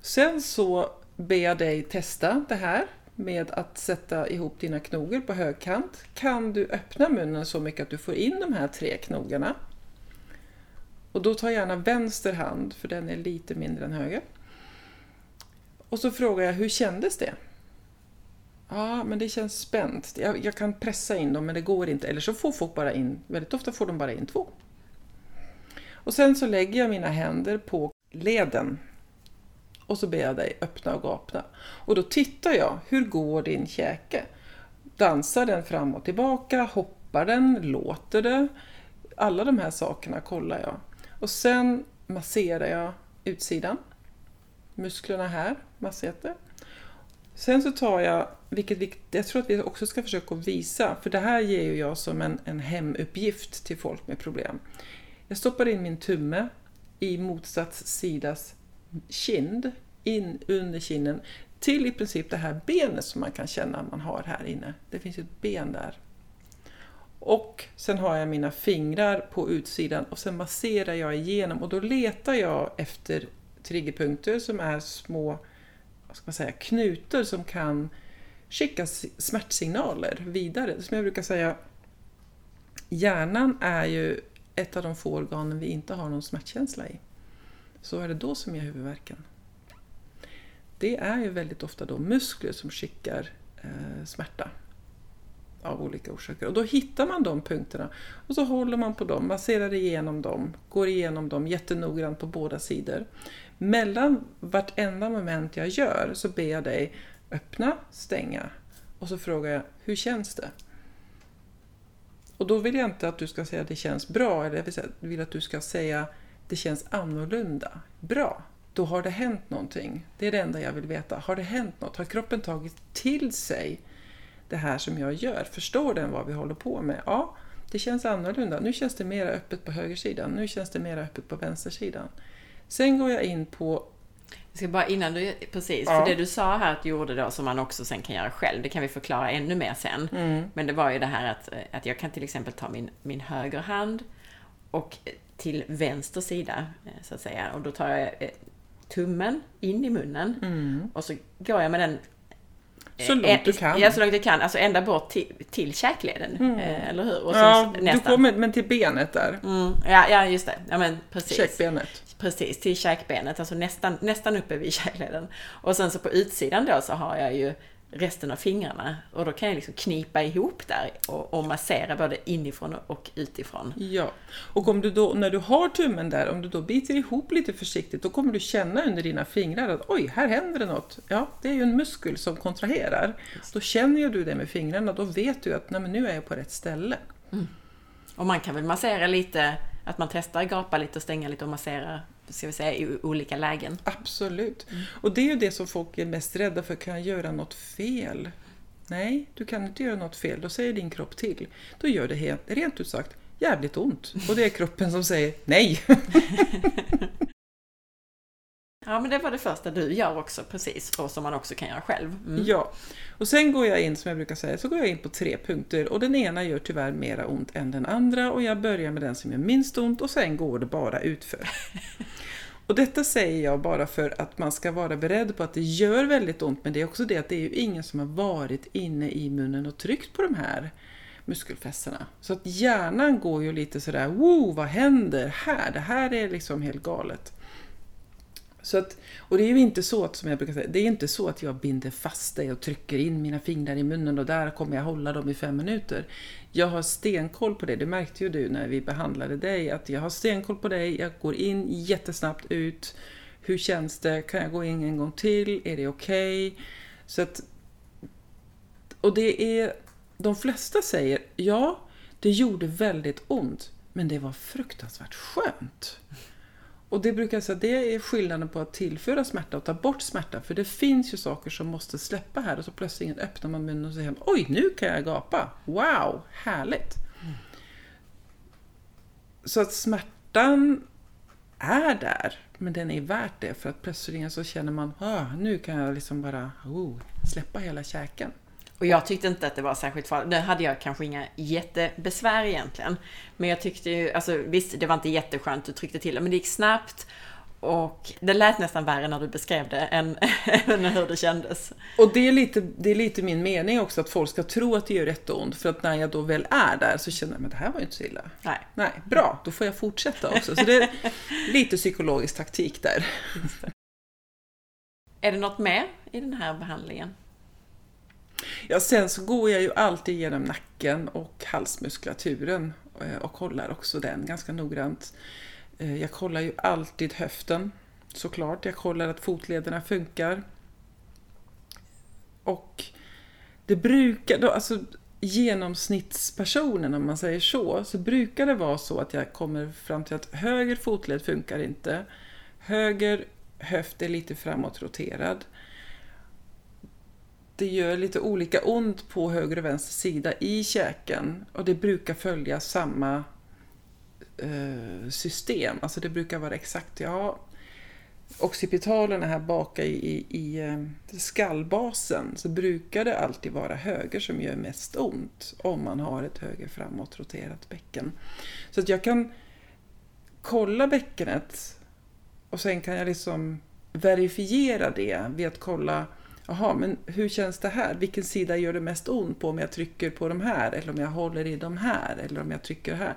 Sen så ber jag dig testa det här med att sätta ihop dina knogar på högkant. Kan du öppna munnen så mycket att du får in de här tre knogarna? Och då tar jag gärna vänster hand, för den är lite mindre än höger. Och så frågar jag, hur kändes det? Ja, men det känns spänt. Jag, jag, kan pressa in dem, men det går inte. Eller så får folk bara in, väldigt ofta får de bara in två. Och sen så lägger jag mina händer på leden och så ber jag dig öppna och gapna. Och då tittar jag, hur går din käke? Dansar den fram och tillbaka? Hoppar den? Låter det? Alla de här sakerna kollar jag. Och sen masserar jag utsidan. Musklerna här, masseter. Sen så tar jag, vilket jag tror att vi också ska försöka visa, för det här ger ju jag som en, en hemuppgift till folk med problem. Jag stoppar in min tumme i motsatt sidas kind, in under kinden, till i princip det här benet som man kan känna man har här inne. Det finns ett ben där. Och sen har jag mina fingrar på utsidan och sen masserar jag igenom och då letar jag efter triggerpunkter som är små vad ska man säga, knutor som kan skicka smärtsignaler vidare. Som jag brukar säga, hjärnan är ju ett av de få organen vi inte har någon smärtkänsla i. Så är det då som ger huvudvärken. Det är ju väldigt ofta då muskler som skickar eh, smärta av olika orsaker. Och då hittar man de punkterna och så håller man på dem, masserar igenom dem, går igenom dem jättenoggrant på båda sidor. Mellan vartenda moment jag gör så ber jag dig öppna, stänga och så frågar jag hur känns det? Och då vill jag inte att du ska säga att det känns bra, eller jag vill att du ska säga det känns annorlunda. Bra, då har det hänt någonting. Det är det enda jag vill veta. Har det hänt något? Har kroppen tagit till sig det här som jag gör? Förstår den vad vi håller på med? Ja, det känns annorlunda. Nu känns det mer öppet på högersidan. Nu känns det mer öppet på vänstersidan. Sen går jag in på jag ska bara innan du, precis, ja. för det du sa här att du gjorde då som man också sen kan göra själv, det kan vi förklara ännu mer sen. Mm. Men det var ju det här att, att jag kan till exempel ta min, min högerhand och till vänster sida, eh, så att säga. Och då tar jag eh, tummen in i munnen mm. och så går jag med den så långt eh, du kan. Ja, så långt du kan. Alltså ända bort till, till käkleden. Mm. Eller hur? Och ja, nästan. du kommer men till benet där. Mm. Ja, ja, just det. Ja, men precis. Käkbenet. Precis, till käkbenet. Alltså nästan, nästan uppe vid (laughs) käkleden. Och sen så på utsidan då så har jag ju resten av fingrarna. Och då kan jag liksom knipa ihop där och, och massera både inifrån och utifrån. Ja, och om du då, när du har tummen där, om du då biter ihop lite försiktigt, då kommer du känna under dina fingrar att oj, här händer det något. Ja, det är ju en muskel som kontraherar. Då känner ju du det med fingrarna, då vet du att nej, men nu är jag på rätt ställe. Mm. Och man kan väl massera lite, att man testar gapa lite och stänga lite och massera ska vi säga, i olika lägen. Absolut. Mm. Och det är ju det som folk är mest rädda för, kan jag göra något fel? Nej, du kan inte göra något fel, då säger din kropp till. Då gör det rent ut sagt jävligt ont. Och det är kroppen som säger nej. (laughs) (laughs) Ja, men det var det första du gör också, precis, och som man också kan göra själv. Mm. Ja, och sen går jag in, som jag brukar säga, så går jag in på tre punkter och den ena gör tyvärr mera ont än den andra och jag börjar med den som gör minst ont och sen går det bara utför. (laughs) Och detta säger jag bara för att man ska vara beredd på att det gör väldigt ont, men det är också det att det är ju ingen som har varit inne i munnen och tryckt på de här muskelfästena. Så att hjärnan går ju lite sådär, wow, vad händer här? Det här är liksom helt galet. Så att, och det är ju inte så att, som jag brukar säga, det är inte så att jag binder fast dig och trycker in mina fingrar i munnen och där kommer jag hålla dem i fem minuter. Jag har stenkoll på det, det märkte ju du när vi behandlade dig, att jag har stenkoll på dig, jag går in jättesnabbt ut. Hur känns det? Kan jag gå in en gång till? Är det okej? Okay? Så att, och det är, de flesta säger, ja, det gjorde väldigt ont, men det var fruktansvärt skönt. Och det brukar jag säga, det är skillnaden på att tillföra smärta och ta bort smärta. För det finns ju saker som måste släppa här och så plötsligt öppnar man munnen och säger Oj, nu kan jag gapa! Wow, härligt! Mm. Så att smärtan är där, men den är värt det för att plötsligt så känner man ah, nu kan jag liksom bara oh, släppa hela käken. Och jag tyckte inte att det var särskilt farligt. Nu hade jag kanske inga jättebesvär egentligen. Men jag tyckte ju, alltså visst, det var inte jätteskönt, du tryckte till men det gick snabbt. Och det lät nästan värre när du beskrev det än, (laughs) än hur det kändes. Och det är, lite, det är lite min mening också, att folk ska tro att det gör rätt ont. För att när jag då väl är där så känner jag, men det här var ju inte så illa. Nej. Nej, bra, då får jag fortsätta också. Så det är (laughs) lite psykologisk taktik där. Är det något mer i den här behandlingen? Ja, sen så går jag ju alltid genom nacken och halsmuskulaturen eh, och kollar också den ganska noggrant. Eh, jag kollar ju alltid höften såklart. Jag kollar att fotlederna funkar. Och det brukar, då, alltså genomsnittspersonen om man säger så, så brukar det vara så att jag kommer fram till att höger fotled funkar inte. Höger höft är lite framåtroterad det gör lite olika ont på höger och vänster sida i käken och det brukar följa samma eh, system. Alltså det brukar vara exakt, ja, occipitalerna här bak i, i, i eh, skallbasen så brukar det alltid vara höger som gör mest ont om man har ett höger framåt roterat bäcken. Så att jag kan kolla bäckenet och sen kan jag liksom verifiera det vid att kolla Jaha, men hur känns det här? Vilken sida gör det mest ont på om jag trycker på de här? Eller om jag håller i de här? Eller om jag trycker här?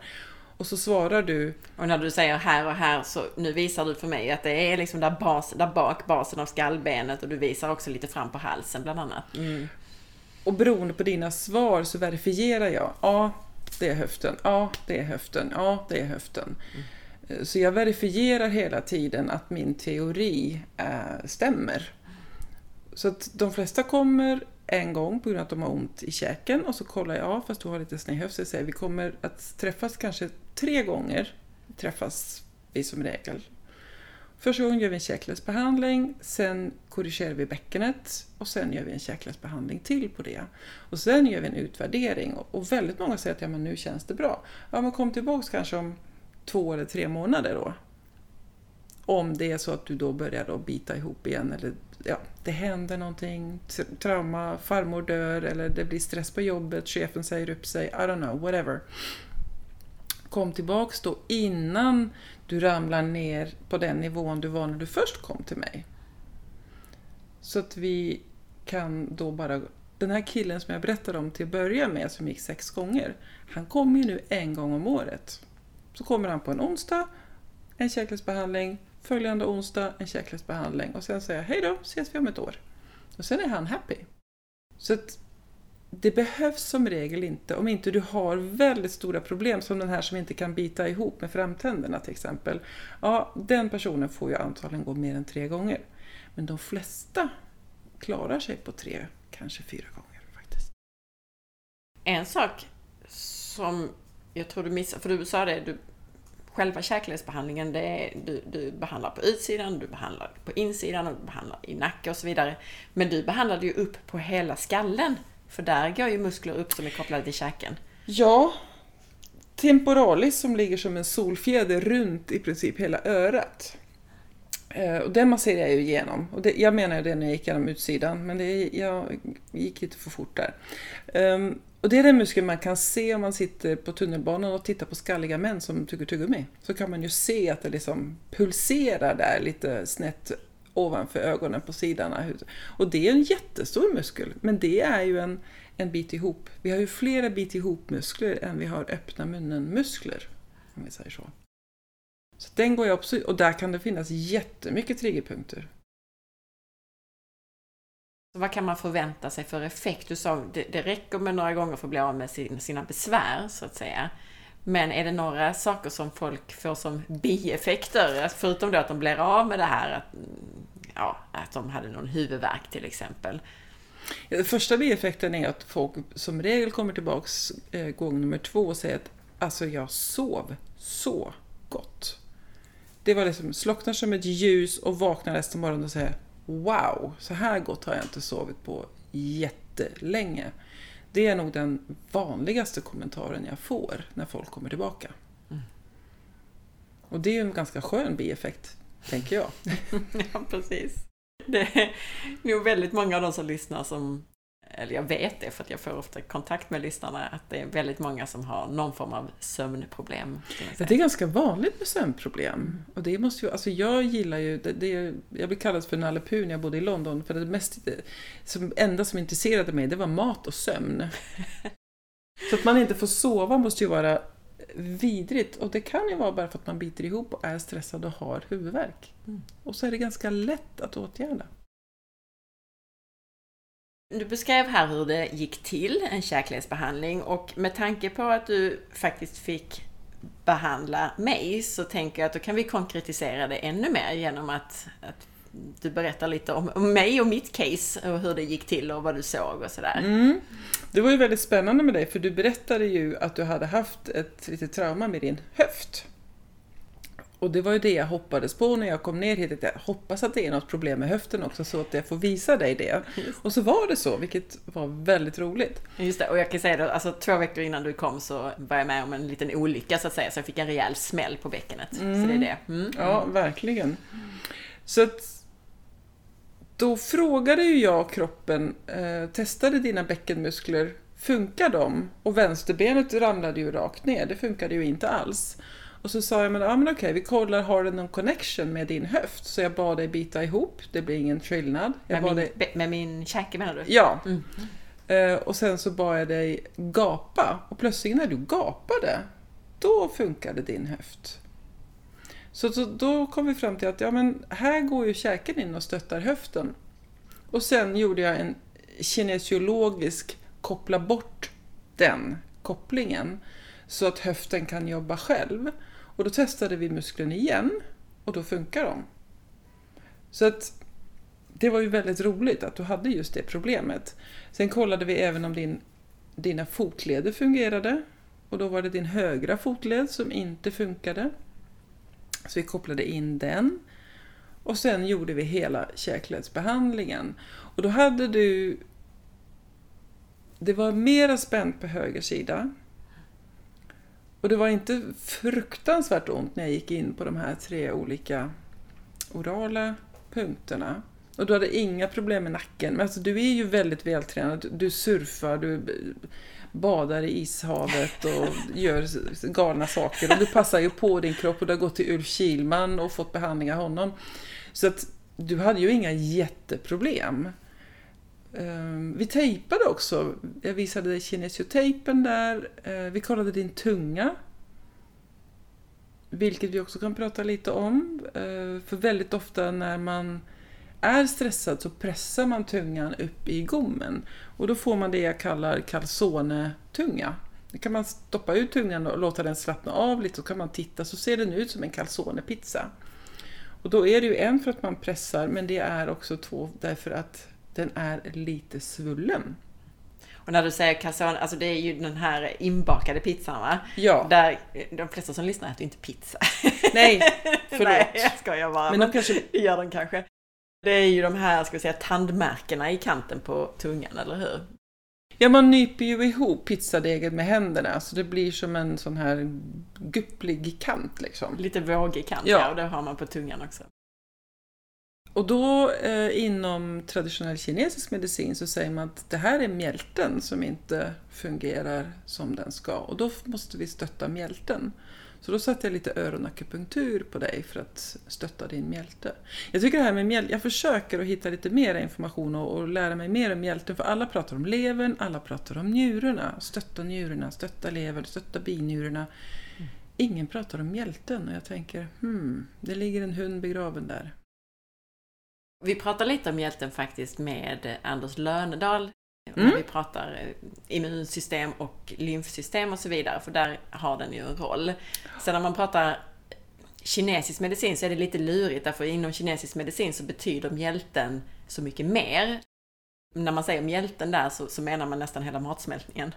Och så svarar du... Och när du säger här och här så nu visar du för mig att det är liksom där, bas, där bak basen av skallbenet och du visar också lite fram på halsen bland annat. Mm. Och beroende på dina svar så verifierar jag. Ja, det är höften. Ja, det är höften. Ja, det är höften. Mm. Så jag verifierar hela tiden att min teori äh, stämmer. Så att de flesta kommer en gång på grund av att de har ont i käken och så kollar jag, fast du har lite sned höft, så säger vi kommer att träffas kanske tre gånger. Träffas vi som regel. Första gången gör vi en käkledsbehandling, sen korrigerar vi bäckenet och sen gör vi en käkledsbehandling till på det. Och sen gör vi en utvärdering och väldigt många säger att ja, men nu känns det bra. Ja, men kom tillbaks kanske om två eller tre månader då. Om det är så att du då börjar då bita ihop igen eller ja, det händer någonting, trauma, farmor dör eller det blir stress på jobbet, chefen säger upp sig, I don't know, whatever. Kom tillbaks då innan du ramlar ner på den nivån du var när du först kom till mig. Så att vi kan då bara... Den här killen som jag berättade om till att börja med, som gick sex gånger, han kommer ju nu en gång om året. Så kommer han på en onsdag, en käkledsbehandling, följande onsdag en käkledsbehandling och sen säga hej då, ses vi om ett år. Och sen är han happy. Så att det behövs som regel inte, om inte du har väldigt stora problem som den här som inte kan bita ihop med framtänderna till exempel. Ja, den personen får ju antagligen gå mer än tre gånger. Men de flesta klarar sig på tre, kanske fyra gånger faktiskt. En sak som jag tror du missade, för du sa det, du själva käkledsbehandlingen, det är, du, du behandlar på utsidan, du behandlar på insidan och du behandlar i nacke och så vidare. Men du behandlade ju upp på hela skallen. För där går ju muskler upp som är kopplade till käken. Ja, temporalis som ligger som en solfjäder runt i princip hela örat. Eh, och den masserar jag ju igenom. Och det, jag menar det när jag gick genom utsidan, men det, jag gick lite för fort där. Um, och det är den muskeln man kan se om man sitter på tunnelbanan och tittar på skalliga män som tuggar tuggummi. Så kan man ju se att det liksom pulserar där lite snett ovanför ögonen på sidan av huvudet. Och det är en jättestor muskel, men det är ju en, en bit ihop. Vi har ju flera bit ihop-muskler än vi har öppna munnen-muskler. Om vi säger så. Så den går jag också, och där kan det finnas jättemycket triggerpunkter. Vad kan man förvänta sig för effekt? Du sa det, det räcker med några gånger för att bli av med sin, sina besvär, så att säga. Men är det några saker som folk får som bieffekter? Förutom då att de blir av med det här att, ja, att de hade någon huvudvärk till exempel. Ja, första bieffekten är att folk som regel kommer tillbaks eh, gång nummer två och säger att alltså jag sov så gott. Det var liksom slocknar som ett ljus och vaknar nästa morgon och säger Wow, så här gott har jag inte sovit på jättelänge. Det är nog den vanligaste kommentaren jag får när folk kommer tillbaka. Mm. Och det är ju en ganska skön bieffekt, tänker jag. (laughs) ja, precis. Det är nog väldigt många av de som lyssnar som eller jag vet det för att jag får ofta kontakt med lyssnarna, att det är väldigt många som har någon form av sömnproblem. Det är ganska vanligt med sömnproblem. Och det måste ju, alltså jag gillar ju, det, det, jag blev kallad för Nalle Puh när jag bodde i London, för det mest, som, enda som intresserade mig det var mat och sömn. (laughs) Så att man inte får sova måste ju vara vidrigt. Och det kan ju vara bara för att man biter ihop och är stressad och har huvudvärk. Mm. Och så är det ganska lätt att åtgärda. Du beskrev här hur det gick till, en käkledsbehandling, och med tanke på att du faktiskt fick behandla mig så tänker jag att då kan vi konkretisera det ännu mer genom att, att du berättar lite om, om mig och mitt case och hur det gick till och vad du såg och sådär. Mm. Det var ju väldigt spännande med dig för du berättade ju att du hade haft ett litet trauma med din höft. Och det var ju det jag hoppades på när jag kom ner hit. Att jag hoppas att det är något problem med höften också så att jag får visa dig det. Och så var det så, vilket var väldigt roligt. Just det, och jag kan säga det, alltså två veckor innan du kom så var jag med om en liten olycka så att säga. Så jag fick en rejäl smäll på bäckenet. Mm. Så det är det. Mm. Ja, verkligen. Så att då frågade ju jag kroppen, eh, testade dina bäckenmuskler, funkar de? Och vänsterbenet ramlade ju rakt ner, det funkade ju inte alls. Och så sa jag, men, ja, men okej, vi kollar, har den någon connection med din höft? Så jag bad dig bita ihop, det blir ingen skillnad. Jag Med min, dig, med min käke menar du? ja, Mm. Eh, och sen så bad jag dig gapa och plötsligt när du gapade, då funkade din höft. Så, så då kom vi fram till att ja, men här går ju käken in och stöttar höften. Och sen gjorde jag en kinesiologisk koppla bort den kopplingen så att höften kan jobba själv. Och då testade vi musklerna igen och då funkar de. Så att det var ju väldigt roligt att du hade just det problemet. Sen kollade vi även om din, dina fotleder fungerade och då var det din högra fotled som inte funkade. Så vi kopplade in den och sen gjorde vi hela käkledsbehandlingen. Och då hade du... Det var mera spänt på höger sida. Och det var inte fruktansvärt ont när jag gick in på de här tre olika orala punkterna. Och du hade inga problem med nacken. Men alltså, du är ju väldigt vältränad. Du surfar, du badar i ishavet och (laughs) gör galna saker. Och du passar ju på din kropp och du har gått till Ulf Kilman och fått behandling av honom. Så att du hade ju inga jätteproblem. Ehm, vi tejpade också. Jag visade dig kinesiotejpen där. Ehm, vi kollade din tunga. Vilket vi också kan prata lite om. Ehm, för väldigt ofta när man är stressad så pressar man tungan upp i gommen. Och då får man det jag kallar calzone-tunga. Då kan man stoppa ut tungan och låta den slappna av lite så kan man titta så ser den ut som en calzone-pizza. Och då är det ju en för att man pressar men det är också två därför att den är lite svullen. Och när du säger calzone, alltså det är ju den här inbakade pizzan va? Ja, Där de flesta som lyssnar äter inte pizza. (laughs) nej, (laughs) förlåt. Nej, jag skojar bara. Men de kanske, (laughs) gör de kanske. Det är ju de här, ska vi säga, tandmärkena i kanten på tungan, eller hur? ja, man nyper ju ihop pizzadegen med händerna så det blir som en sån här gupplig kant liksom. Lite vågig kant, Ja. ja. och det har man på tungan också. Och då eh, inom traditionell kinesisk medicin så säger man att det här är mjälten som inte fungerar som den ska och då måste vi stötta mjälten. Så då satte jag lite öronakupunktur på dig för att stötta din mjälte. Jag tycker det här med mjälte, jag försöker att hitta lite mer information och, och lära mig mer om mjälten för alla pratar om levern, alla pratar om njurarna. Stötta njurarna, stötta levern, stötta binjurarna. Ingen pratar om mjälten och jag tänker, hmm, det ligger en hund begraven där. Vi pratar lite om hjälten faktiskt med Anders Lönedal Mm. när vi pratar eh, immunsystem och lymfsystem och så vidare, för där har den ju en roll. Sen när man pratar kinesisk medicin så är det lite lurigt, därför inom kinesisk medicin så betyder mjälten så mycket mer. När man säger mjälten där så, så menar man nästan hela matsmältningen.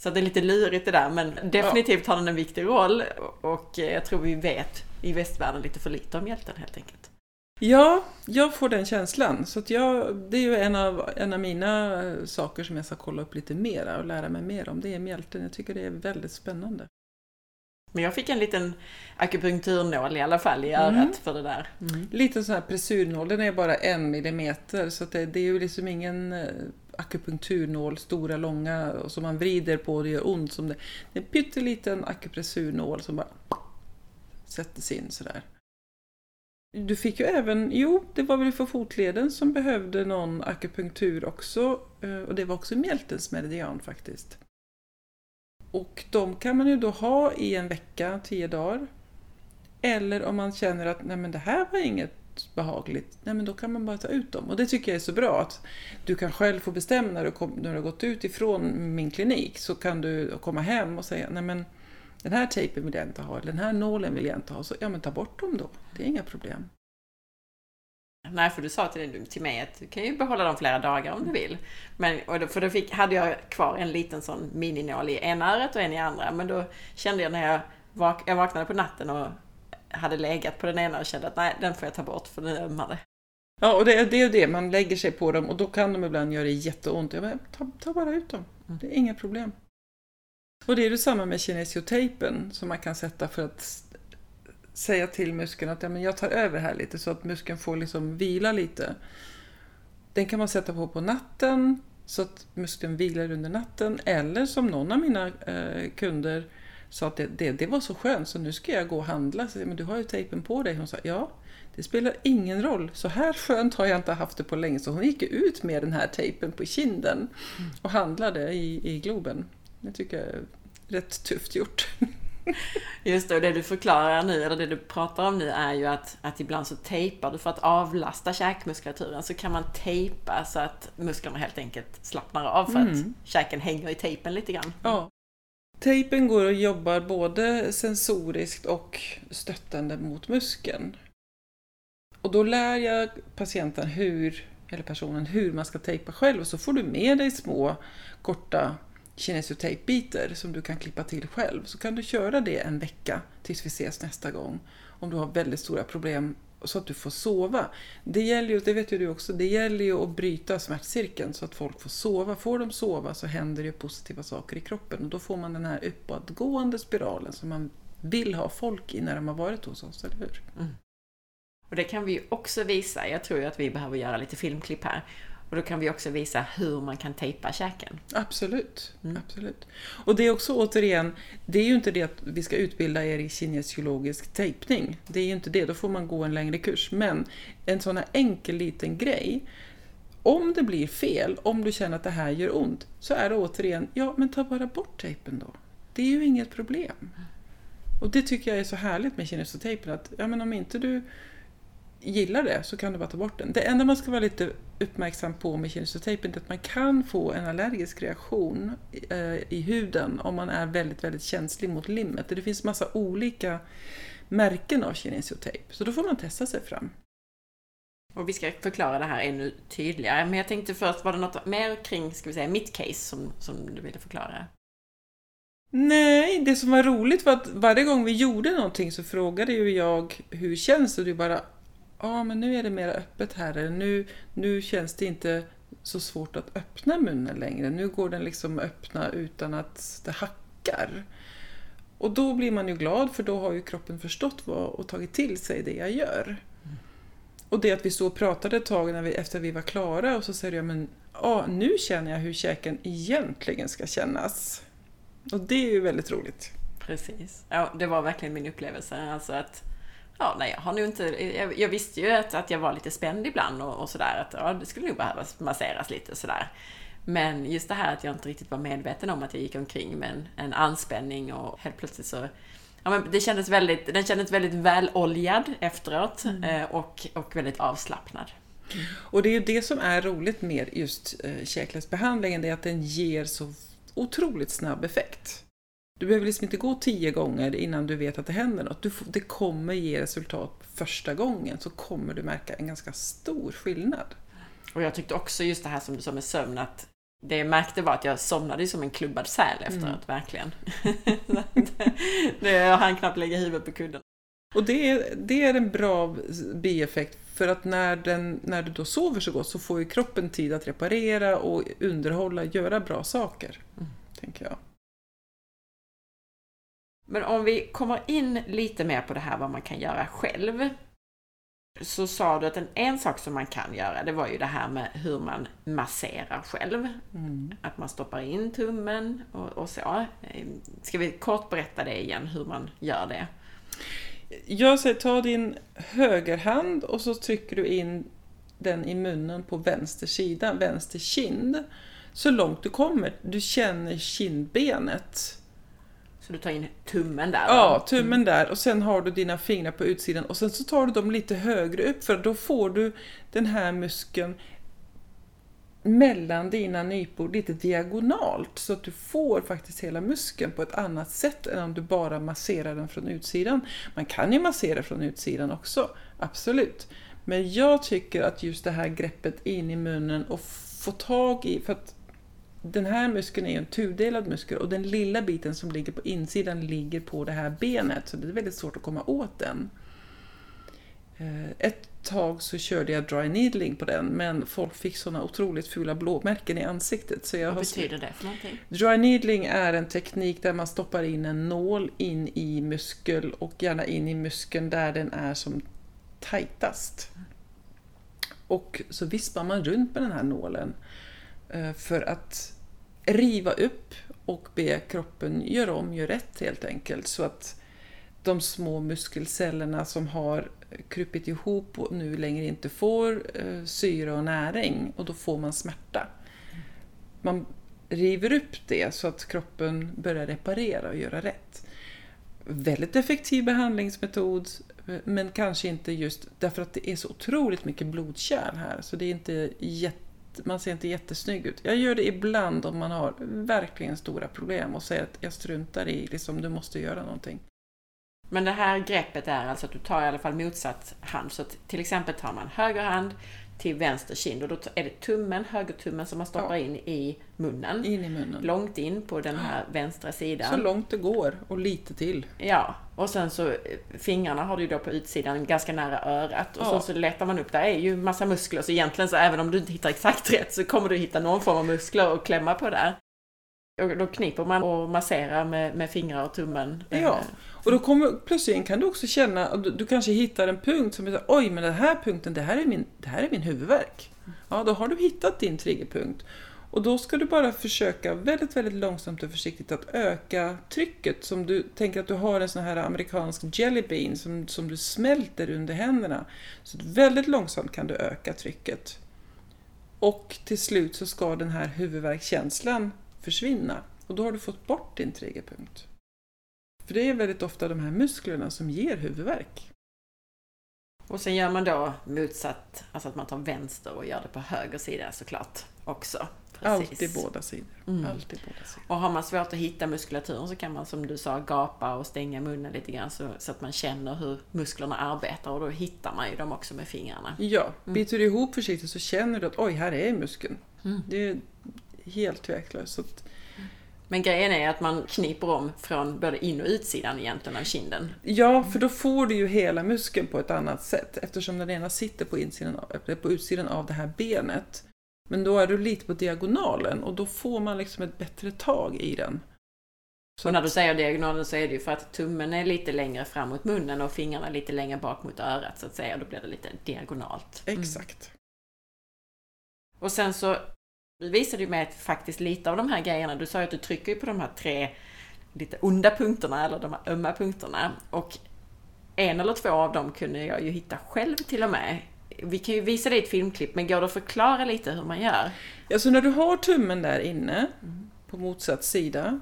Så det är lite lurigt det där, men definitivt har den en viktig roll och eh, jag tror vi vet i västvärlden lite för lite om mjälten helt enkelt. Ja, jag får den känslan. Så att jag, det är ju en av, en av mina eh, saker som jag ska kolla upp lite mera och lära mig mer om. Det är mjälten. Jag tycker det är väldigt spännande. Men jag fick en liten akupunkturnål i alla fall i örat Mm. för det där. Lite sån här pressurnål, den är bara en millimeter. Så det, det är ju liksom ingen eh, akupunkturnål, stora, långa, och som man vrider på och det gör ont. Som det, det är en pytteliten akupressurnål som bara sätter sig in sådär. Du fick ju även, jo, det var väl för fotleden som behövde någon akupunktur också. Eh, och det var också mjältens meridian faktiskt. Och de kan man ju då ha i en vecka, tio dagar. Eller om man känner att nej men det här var inget behagligt, nej men då kan man bara ta ut dem. Och det tycker jag är så bra att du kan själv få bestämma när du, kom, när du har gått ut ifrån min klinik så kan du komma hem och säga nej men den här tejpen vill jag inte ha, den här nålen vill jag inte ha. Så ja men ta bort dem då, det är inga problem. Nej, för du sa till, till mig att du kan ju behålla dem flera dagar om du vill. Men, och då, för då fick, hade jag kvar en liten sån mininål i ena örat och en i andra. Men då kände jag när jag, vak, jag vaknade på natten och hade legat på den ena och kände att nej, den får jag ta bort för den ömmade. Ja, och det, är- det är ju det, man lägger sig på dem och då kan de ibland göra jätteont. Jag bara, ta, ta bara ut dem, det är inga problem. Och det är ju samma med kinesiotejpen som man kan sätta för att säga till muskeln att ja, men jag tar över här lite så att muskeln får liksom vila lite. Den kan man sätta på på natten så att muskeln vilar under natten eller som någon av mina eh, kunder sa att det, det, det var så skönt så nu ska jag gå och handla. Så, men du har ju tejpen på dig. Hon sa ja, det spelar ingen roll. Så här skönt har jag inte haft det på länge. Så hon gick ut med den här tejpen på kinden och handlade i, i Globen. Det tycker jag är rätt tufft gjort. (laughs) Just det, och det du förklarar nu, eller det du pratar om nu är ju att, att ibland så tejpar du för att avlasta käkmuskulaturen så kan man tejpa så att musklerna helt enkelt slappnar av för Mm. att käken hänger i tejpen lite grann. Ja. Tejpen går och jobbar både sensoriskt och stöttande mot muskeln. Och då lär jag patienten hur, eller personen hur man ska tejpa själv och så får du med dig små korta kinesiotejpbitar som du kan klippa till själv. Så kan du köra det en vecka tills vi ses nästa gång. Om du har väldigt stora problem så att du får sova. Det gäller ju, det vet ju du också, det gäller ju att bryta smärtcirkeln så att folk får sova. Får de sova så händer det positiva saker i kroppen och då får man den här uppåtgående spiralen som man vill ha folk i när de har varit hos oss, eller hur? Mm. Och det kan vi ju också visa. Jag tror ju att vi behöver göra lite filmklipp här. Och då kan vi också visa hur man kan tejpa käken. Absolut, Mm. absolut. Och det är också återigen, det är ju inte det att vi ska utbilda er i kinesiologisk tejpning. Det är ju inte det, då får man gå en längre kurs. Men en sån här enkel liten grej, om det blir fel, om du känner att det här gör ont, så är det återigen, ja men ta bara bort tejpen då. Det är ju inget problem. Och det tycker jag är så härligt med kinesiotejpen, att ja, men om inte du gillar det så kan du bara ta bort den. Det enda man ska vara lite uppmärksam på med kinesiotejpen är att man kan få en allergisk reaktion eh, i huden om man är väldigt, väldigt känslig mot limmet. Det finns massa olika märken av kinesiotejp, så då får man testa sig fram. Och vi ska förklara det här ännu tydligare. Men jag tänkte först, var det något mer kring, ska vi säga, mitt case som, som du ville förklara? Nej, det som var roligt var att varje gång vi gjorde någonting så frågade ju jag hur känns det? Och du bara, ja men nu är det mer öppet här, eller nu, nu känns det inte så svårt att öppna munnen längre. Nu går den liksom öppna utan att det hackar. Och då blir man ju glad för då har ju kroppen förstått vad, och tagit till sig det jag gör. Och det att vi stod och pratade ett tag när vi, efter vi var klara och så säger jag, men ja, nu känner jag hur käken egentligen ska kännas. Och det är ju väldigt roligt. Precis. Ja, det var verkligen min upplevelse. Alltså att, ja, nej, jag har nog inte, jag, jag visste ju att, att jag var lite spänd ibland och, och sådär. Att ja, det skulle nog behöva masseras lite sådär. Men just det här att jag inte riktigt var medveten om att jag gick omkring med en, en anspänning och helt plötsligt så Ja, men det kändes väldigt, den kändes väldigt väloljad efteråt eh, och, och väldigt avslappnad. Och det är ju det som är roligt med just eh, det är att den ger så otroligt snabb effekt. Du behöver liksom inte gå tio gånger innan du vet att det händer något. Du det kommer ge resultat första gången, så kommer du märka en ganska stor skillnad. Och jag tyckte också just det här som du sa med sömn att det jag märkte var att jag somnade som en klubbad säl efteråt, verkligen. (laughs) det, jag hann knappt lägga huvudet på kudden. Och det är, det är en bra bieffekt för att när, den, när du då sover så gott så får ju kroppen tid att reparera och underhålla, göra bra saker. Tänker jag. Men om vi kommer in lite mer på det här vad man kan göra själv. Så sa du att en, en sak som man kan göra, det var ju det här med hur man masserar själv. Att man stoppar in tummen och, och så. Eh, Ska vi kort berätta det igen, hur man gör det? Jag säger ta din högerhand och så trycker du in den i munnen på vänster sida, vänster kind. Så långt du kommer. Du känner kindbenet. Så du tar in tummen där? Ja, då? tummen där och sen har du dina fingrar på utsidan och sen så tar du dem lite högre upp för då får du den här muskeln mellan dina nypor lite diagonalt så att du får faktiskt hela muskeln på ett annat sätt än om du bara masserar den från utsidan. Man kan ju massera från utsidan också, absolut. Men jag tycker att just det här greppet in i munnen och få tag i, för att den här muskeln är en tudelad muskel och den lilla biten som ligger på insidan ligger på det här benet så det är väldigt svårt att komma åt den. Eh, Ett tag så körde jag dry needling på den men folk fick såna otroligt fula blåmärken i ansiktet. Så jag Vad har betyder det för någonting? Dry needling är en teknik där man stoppar in en nål in i muskel och gärna in i muskeln där den är som tajtast. Och så vispar man runt med den här nålen Eh, för att riva upp och be kroppen göra om, göra rätt helt enkelt. Så att de små muskelcellerna som har krupit ihop och nu längre inte får eh, syre och näring och då får man smärta. Man river upp det så att kroppen börjar reparera och göra rätt. Väldigt effektiv behandlingsmetod eh, men kanske inte just därför att det är så otroligt mycket blodkärl här så det är inte jätte, man ser inte jättesnygg ut. Jag gör det ibland om man har verkligen stora problem och säger att jag struntar i, liksom, du måste göra någonting. Men det här greppet är alltså att du tar i alla fall motsatt hand. Så till exempel tar man höger hand till vänster kind och då är det tummen, högertummen som man stoppar ja. in i munnen. In i munnen. Långt in på den här vänstra sidan. Så långt det går och lite till. Ja, och sen så eh, fingrarna har du då på utsidan ganska nära örat och ja. så, så letar man upp, där är ju massa muskler så egentligen så även om du inte hittar exakt rätt så kommer du hitta någon form av muskler och klämma på där. Och då kniper man och masserar med, med fingrar och tummen. Ja, och då kommer, plötsligt kan du också känna, du, du kanske hittar en punkt som är oj men den här punkten, det här är min, det här är min huvudvärk. Ja, då har du hittat din triggerpunkt. Och då ska du bara försöka väldigt, väldigt långsamt och försiktigt att öka trycket. Som du tänker att du har en sån här amerikansk jelly bean som, som du smälter under händerna. Så väldigt långsamt kan du öka trycket. Och till slut så ska den här huvudvärkskänslan försvinna. Och då har du fått bort din triggerpunkt. För det är väldigt ofta de här musklerna som ger huvudvärk. Och sen gör man då motsatt, alltså att man tar vänster och gör det på höger sida såklart också. Precis. Alltid båda sidor. Mm. Alltid båda sidor. Och har man svårt att hitta muskulaturen så kan man som du sa gapa och stänga munnen lite grann så, så att man känner hur musklerna arbetar och då hittar man ju dem också med fingrarna. Ja, mm. biter du ihop försiktigt så känner du att oj, här är muskeln. Mm. Det är helt tveklöst. Men grejen är att man kniper om från både in och utsidan egentligen av kinden. Ja, för då får du ju hela muskeln på ett annat sätt eftersom den ena sitter på, insidan, på utsidan av det här benet. Men då är du lite på diagonalen och då får man liksom ett bättre tag i den. Så och när du säger diagonalen så är det ju för att tummen är lite längre fram mot munnen och fingrarna lite längre bak mot örat så att säga. Då blir det lite diagonalt. Mm. Exakt. Och sen så du visade ju mig faktiskt lite av de här grejerna. Du sa ju att du trycker på de här tre lite onda punkterna eller de här ömma punkterna. Och en eller två av dem kunde jag ju hitta själv till och med. Vi kan ju visa dig ett filmklipp, men går det att förklara lite hur man gör? Ja, så när du har tummen där inne, mm. på motsatt sida.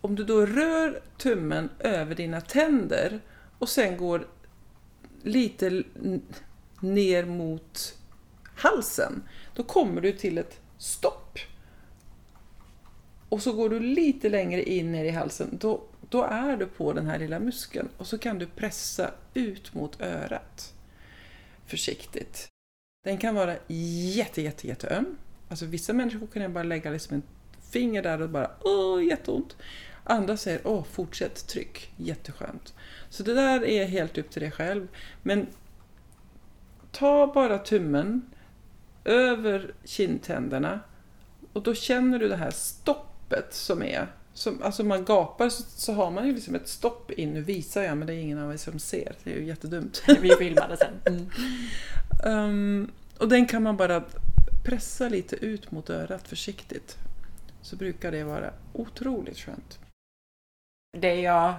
Om du då rör tummen över dina tänder och sen går lite ner mot halsen, då kommer du till ett stopp. Och så går du lite längre in ner i halsen, då, då är du på den här lilla muskeln och så kan du pressa ut mot örat försiktigt. Den kan vara jätte, jätte, jätteöm. Alltså vissa människor kan jag bara lägga liksom en finger där och bara åh, jätteont. Andra säger åh, fortsätt tryck, jätteskönt. Så det där är helt upp till dig själv. Men ta bara tummen över kindtänderna och då känner du det här stoppet som är. Som, alltså man gapar så, så har man ju liksom ett stopp in. Nu visar jag men det är ingen av er som ser. Det är ju jättedumt. (laughs) Vi filmade sen. Mm. Um, och den kan man bara pressa lite ut mot örat försiktigt. Så brukar det vara otroligt skönt. Det jag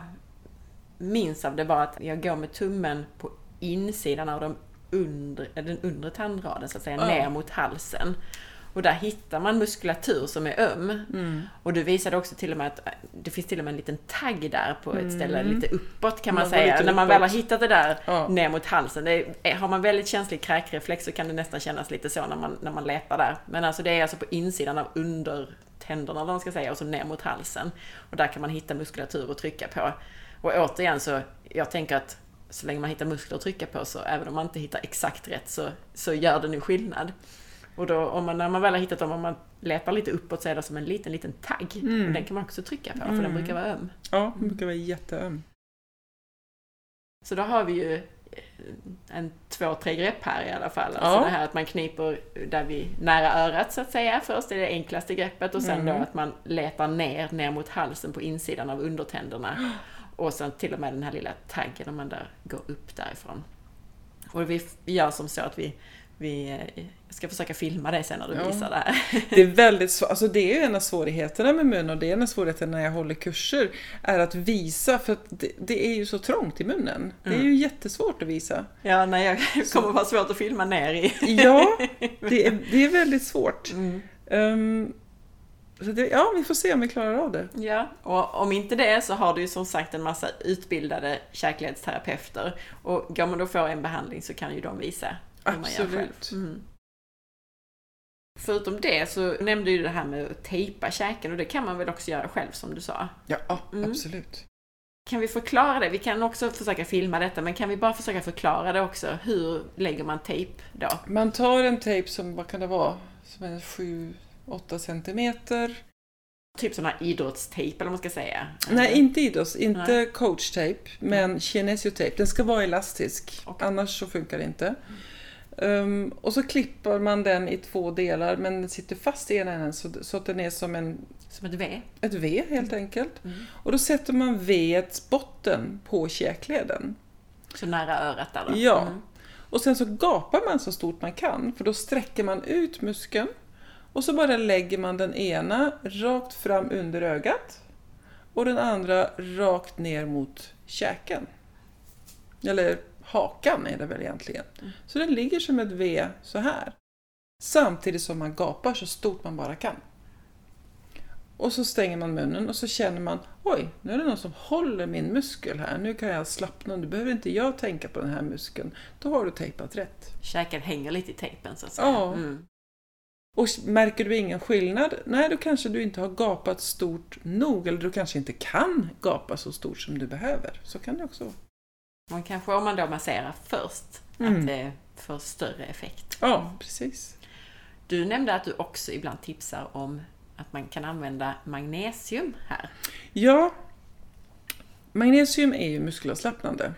minns av det var att jag går med tummen på insidan av de undre, den undre tandraden så att säga, ner mot halsen. Och där hittar man muskulatur som är öm. Mm. Och du visade också till och med att det finns till och med en liten tagg där på ett mm. ställe lite uppåt kan man, man säga. När man väl har hittat det där ja. ner mot halsen. Är, har man väldigt känslig kräkreflex så kan det nästan kännas lite så när man, när man letar där. Men alltså det är alltså på insidan av undertänderna eller man ska säga och så ner mot halsen. Och där kan man hitta muskulatur att trycka på. Och återigen så, jag tänker att så länge man hittar muskler att trycka på så även om man inte hittar exakt rätt så, så gör det nu skillnad. Och då om man, när man väl har hittat dem, om man letar lite uppåt så är det som en liten, liten tagg. Mm. Och den kan man också trycka på för mm. den brukar vara öm. Ja, den brukar vara jätteöm. Så då har vi ju en två, tre grepp här i alla fall. Alltså ja. det här att man kniper där vi, nära örat så att säga. Först är det enklaste greppet och sen mm. då att man letar ner, ner mot halsen på insidan av undertänderna. Och sen till och med den här lilla taggen om man där går upp därifrån. Och vi gör som så att vi, vi, eh, ska försöka filma det sen när du Ja. visar det här. Det är (laughs) väldigt svårt, alltså det är ju en av svårigheterna med mun och det är en av svårigheterna när jag håller kurser, är att visa, för att det, det är ju så trångt i munnen. Det är Mm. ju jättesvårt att visa. Ja, nej, jag kommer vara svårt att filma ner i. Ja, (laughs) det är, det är väldigt svårt. Mm. Ehm, så det, ja, vi får se om vi klarar av det. Ja, och om inte det så har du ju som sagt en massa utbildade käkledsterapeuter. Och går man då får en behandling så kan ju de visa hur man gör själv. Mm. Förutom det så nämnde du det här med att tejpa käken och det kan man väl också göra själv som du sa. Ja, Mm. absolut. Kan vi förklara det? Vi kan också försöka filma detta, men kan vi bara försöka förklara det också? Hur lägger man tejp då? Man tar en tejp som, vad kan det vara, som är 7-8 centimeter. Typ sån här idrottstejp eller vad man ska säga. Nej, inte idrotts, inte Nej. coachtejp, men kinesiotejp. Den ska vara elastisk, Okej. annars så funkar det inte. Ehm, och så klipper man den i två delar, men den sitter fast i ena änden så, så att den är som en, Som ett V. ett V helt enkelt. Mm. Och då sätter man Vets botten på käkleden. Så nära örat där då. Ja. Mm. Och sen så gapar man så stort man kan, för då sträcker man ut muskeln. Och så bara lägger man den ena rakt fram under ögat och den andra rakt ner mot käken. Eller hakan är det väl egentligen. Så den ligger som ett V så här. Samtidigt som man gapar så stort man bara kan. Och så stänger man munnen och så känner man oj, nu är det någon som håller min muskel här. Nu kan jag slappna. Nu behöver inte jag tänka på den här muskeln. Då har du tejpat rätt. Käken hänger lite i tejpen så att säga. Ja. Mm. Och märker du ingen skillnad? Nej, då kanske du inte har gapat stort nog. Eller du kanske inte kan gapa så stort som du behöver. Så kan det också vara. Man kanske om man då masserar först, Mm. att det får större effekt. Ja, precis. Du nämnde att du också ibland tipsar om att man kan använda magnesium här. Ja, magnesium är ju muskelavslappnande.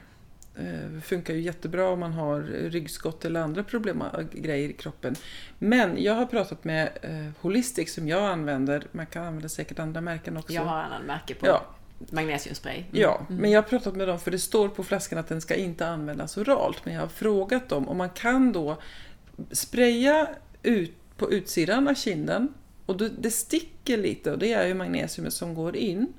Eh, funkar ju jättebra om man har ryggskott eller andra problem grejer i kroppen. Men jag har pratat med eh, Holistic som jag använder. Man kan använda säkert andra märken också. Jag har annan märke på Ja, magnesiumspray. Mm. Ja, men jag har pratat med dem för det står på flaskan att den ska inte användas oralt. Men jag har frågat dem om man kan då spraya ut på utsidan av kinden och det sticker lite och det är ju magnesiumet som går in.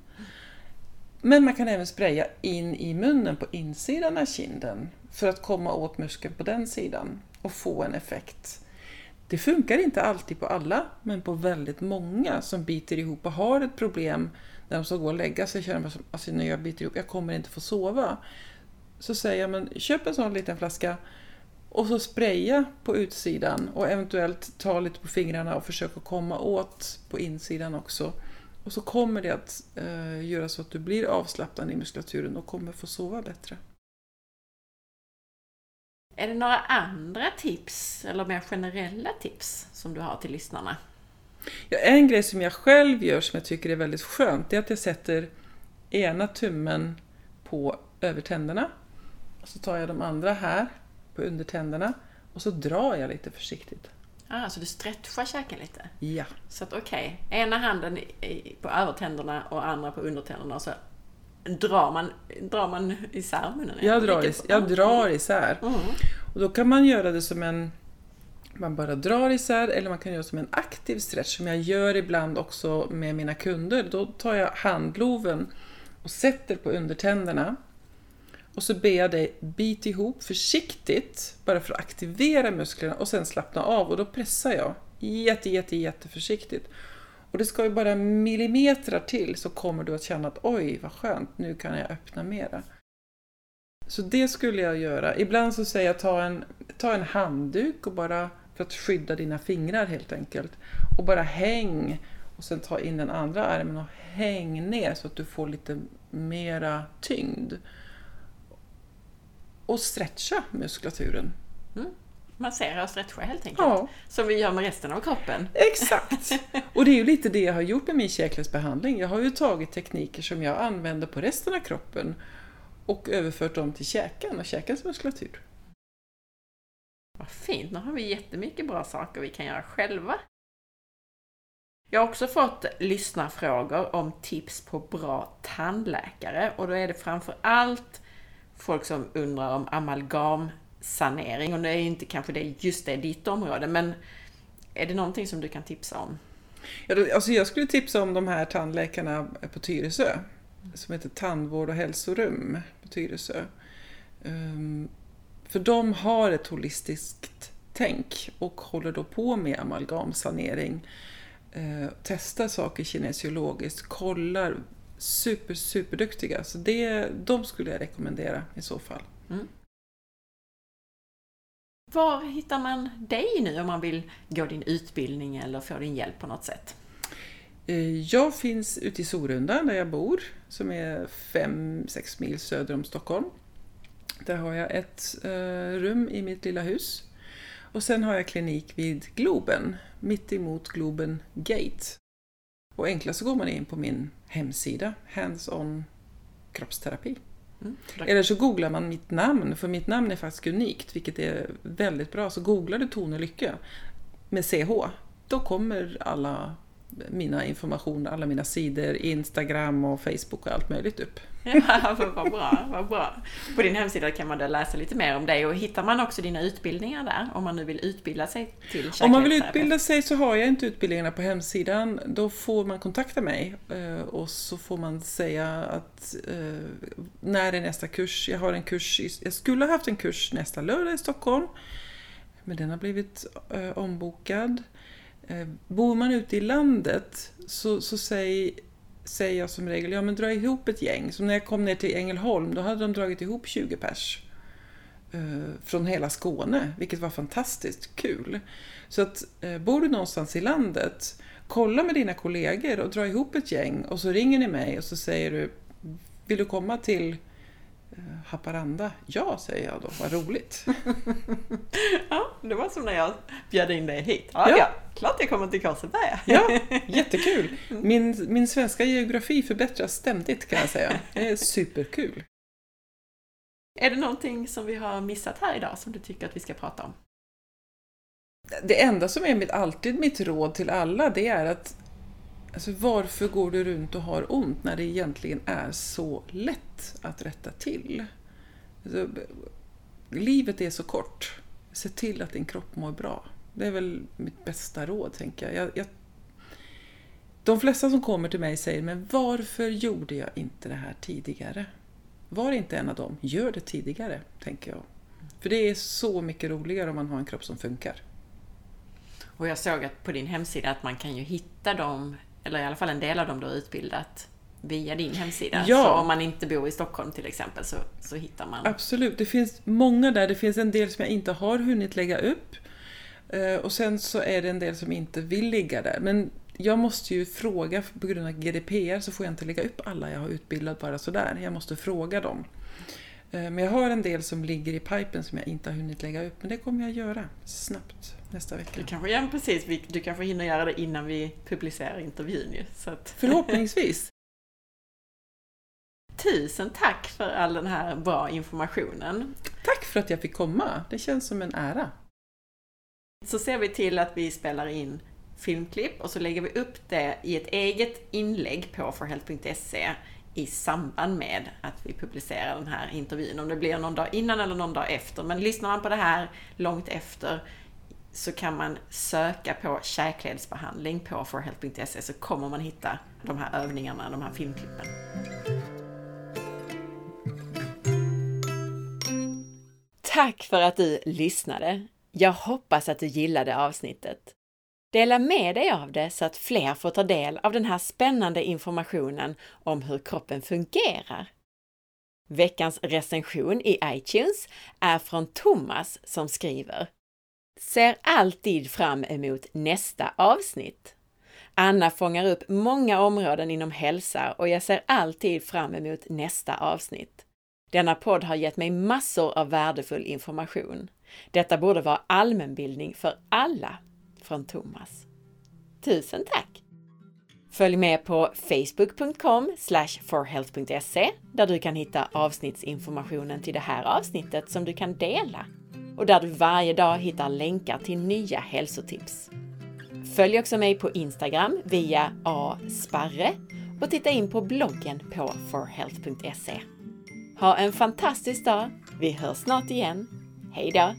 Men man kan även spraya in i munnen på insidan av kinden för att komma åt muskeln på den sidan och få en effekt. Det funkar inte alltid på alla, men på väldigt många som biter ihop och har ett problem när de ska gå och lägga sig känner man som, alltså när jag biter ihop, jag kommer inte få sova. Så säger jag, men köp en sån liten flaska och så spraya på utsidan och eventuellt ta lite på fingrarna och försöka komma åt på insidan också. Och så kommer det att eh, göra så att du blir avslappnad i muskulaturen och kommer få sova bättre. Är det några andra tips, eller mer generella tips, som du har till lyssnarna? Ja, en grej som jag själv gör som jag tycker är väldigt skönt, är att jag sätter ena tummen på övertänderna. Och så tar jag de andra här på undertänderna och så drar jag lite försiktigt. Ah, så du stretchar käken lite? Ja, Så att okej, ena handen på övertänderna och andra på undertänderna och så drar man, drar man isär munnen? jag drar, is- jag drar isär. Mm. Och då kan man göra det som en... Man bara drar isär eller man kan göra som en aktiv stretch som jag gör ibland också med mina kunder. Då tar jag handloven och sätter på undertänderna. Och så ber jag dig bita ihop försiktigt bara för att aktivera musklerna och sen slappna av och då pressar jag jätte, jätte, jätte försiktigt. Och det ska ju bara millimeter till så kommer du att känna att oj vad skönt, nu kan jag öppna mera. Så det skulle jag göra. Ibland så säger jag ta en, ta en handduk och bara för att skydda dina fingrar helt enkelt. Och bara häng och sen ta in den andra armen och häng ner så att du får lite mera tyngd. Och stretcha muskulaturen. Massera och stretcha helt enkelt. Ja, Som vi gör med resten av kroppen. exakt! (laughs) Och det är ju lite det jag har gjort med min käkledsbehandling. Jag har ju tagit tekniker som jag använder på resten av kroppen och överfört dem till käken och käkens muskulatur. Vad fint, nu har vi jättemycket bra saker vi kan göra själva. Jag har också fått lyssnarfrågor om tips på bra tandläkare och då är det framför allt folk som undrar om amalgamsanering och det är inte kanske det just det ditt område men är det någonting som du kan tipsa om? Ja, alltså jag skulle tipsa om de här tandläkarna på Tyresö som heter Tandvård och hälsorum på Tyresö. Ehm, för de har ett holistiskt tänk och håller då på med amalgamsanering. Ehm, testar saker kinesiologiskt, kollar, super, superduktiga. Så det, de skulle jag rekommendera i så fall. Mm. Var hittar man dig nu om man vill gå din utbildning eller få din hjälp på något sätt? Eh, jag finns ute i Sorunda där jag bor, som är 5-6 mil söder om Stockholm. Där har jag ett eh, rum i mitt lilla hus. Och sen har jag klinik vid Globen, mitt emot Globen Gate. Och enklast så går man in på min hemsida, Hands-on kroppsterapi. Mm, Eller så googlar man mitt namn, för mitt namn är faktiskt unikt, vilket är väldigt bra. Så googlar du Tone Lycke med CH, då kommer alla mina informationer, alla mina sidor, Instagram och Facebook och allt möjligt upp. Ja, (laughs) vad bra, vad bra. På din hemsida kan man då läsa lite mer om dig och hittar man också dina utbildningar där om man nu vill utbilda sig till Om man vill utbilda sig så har jag inte utbildningarna på hemsidan. Då får man kontakta mig eh, och så får man säga att eh, när är nästa kurs? Jag har en kurs, jag skulle ha haft en kurs nästa lördag i Stockholm men den har blivit eh, ombokad. Eh, bor man ute i landet så, så säg säger jag som regel, ja men dra ihop ett gäng. Som när jag kom ner till Ängelholm, då hade de dragit ihop 20 pers. Eh, från hela Skåne, vilket var fantastiskt kul. Så att eh, bor du någonstans i landet, kolla med dina kollegor och dra ihop ett gäng och så ringer ni mig och så säger du, vill du komma till Haparanda? Ja, säger jag då. Vad roligt. (laughs) ja, det var som när jag bjöd in dig hit. Ja, ja. ja klart jag kommer till Korseberga. ja, (laughs) jättekul. Min, min svenska geografi förbättras ständigt kan jag säga. Det är superkul. Är det någonting som vi har missat här idag som du tycker att vi ska prata om? Det enda som är mitt, alltid mitt råd till alla det är att Alltså varför går du runt och har ont när det egentligen är så lätt att rätta till? Alltså, livet är så kort. Se till att din kropp mår bra. Det är väl mitt bästa råd, tänker jag. jag, jag de flesta som kommer till mig säger, men varför gjorde jag inte det här tidigare? Var inte en av dem, gör det tidigare, tänker jag. För det är så mycket roligare om man har en kropp som funkar. Och jag såg att på din hemsida att man kan ju hitta dem eller i alla fall en del av dem du har utbildat via din hemsida. Ja. Så om man inte bor i Stockholm till exempel så, så hittar man. Absolut, det finns många där. Det finns en del som jag inte har hunnit lägga upp. Eh, och sen så är det en del som inte vill ligga där. Men jag måste ju fråga, på grund av GDPR så får jag inte lägga upp alla jag har utbildat bara sådär. Jag måste fråga dem. Eh, men jag har en del som ligger i pipen som jag inte har hunnit lägga upp, men det kommer jag göra snabbt nästa vecka. Du kanske, ja, precis, du kanske hinner göra det innan vi publicerar intervjun ju. Så att... Förhoppningsvis. (laughs) Tusen tack för all den här bra informationen. Tack för att jag fick komma. Det känns som en ära. Så ser vi till att vi spelar in filmklipp och så lägger vi upp det i ett eget inlägg på forhealth.se i samband med att vi publicerar den här intervjun. Om det blir någon dag innan eller någon dag efter. Men lyssnar man på det här långt efter så kan man söka på käkledsbehandling på forhealth.se så kommer man hitta de här övningarna, de här filmklippen. Tack för att du lyssnade! Jag hoppas att du gillade avsnittet. Dela med dig av det så att fler får ta del av den här spännande informationen om hur kroppen fungerar. Veckans recension i iTunes är från Thomas som skriver Ser alltid fram emot nästa avsnitt. Anna fångar upp många områden inom hälsa och jag ser alltid fram emot nästa avsnitt. Denna podd har gett mig massor av värdefull information. Detta borde vara allmänbildning för alla från Thomas. Tusen tack! Följ med på facebook.com forhealth.se där du kan hitta avsnittsinformationen till det här avsnittet som du kan dela och där du varje dag hittar länkar till nya hälsotips. Följ också mig på Instagram via asparre och titta in på bloggen på forhealth.se. Ha en fantastisk dag! Vi hörs snart igen. Hej då!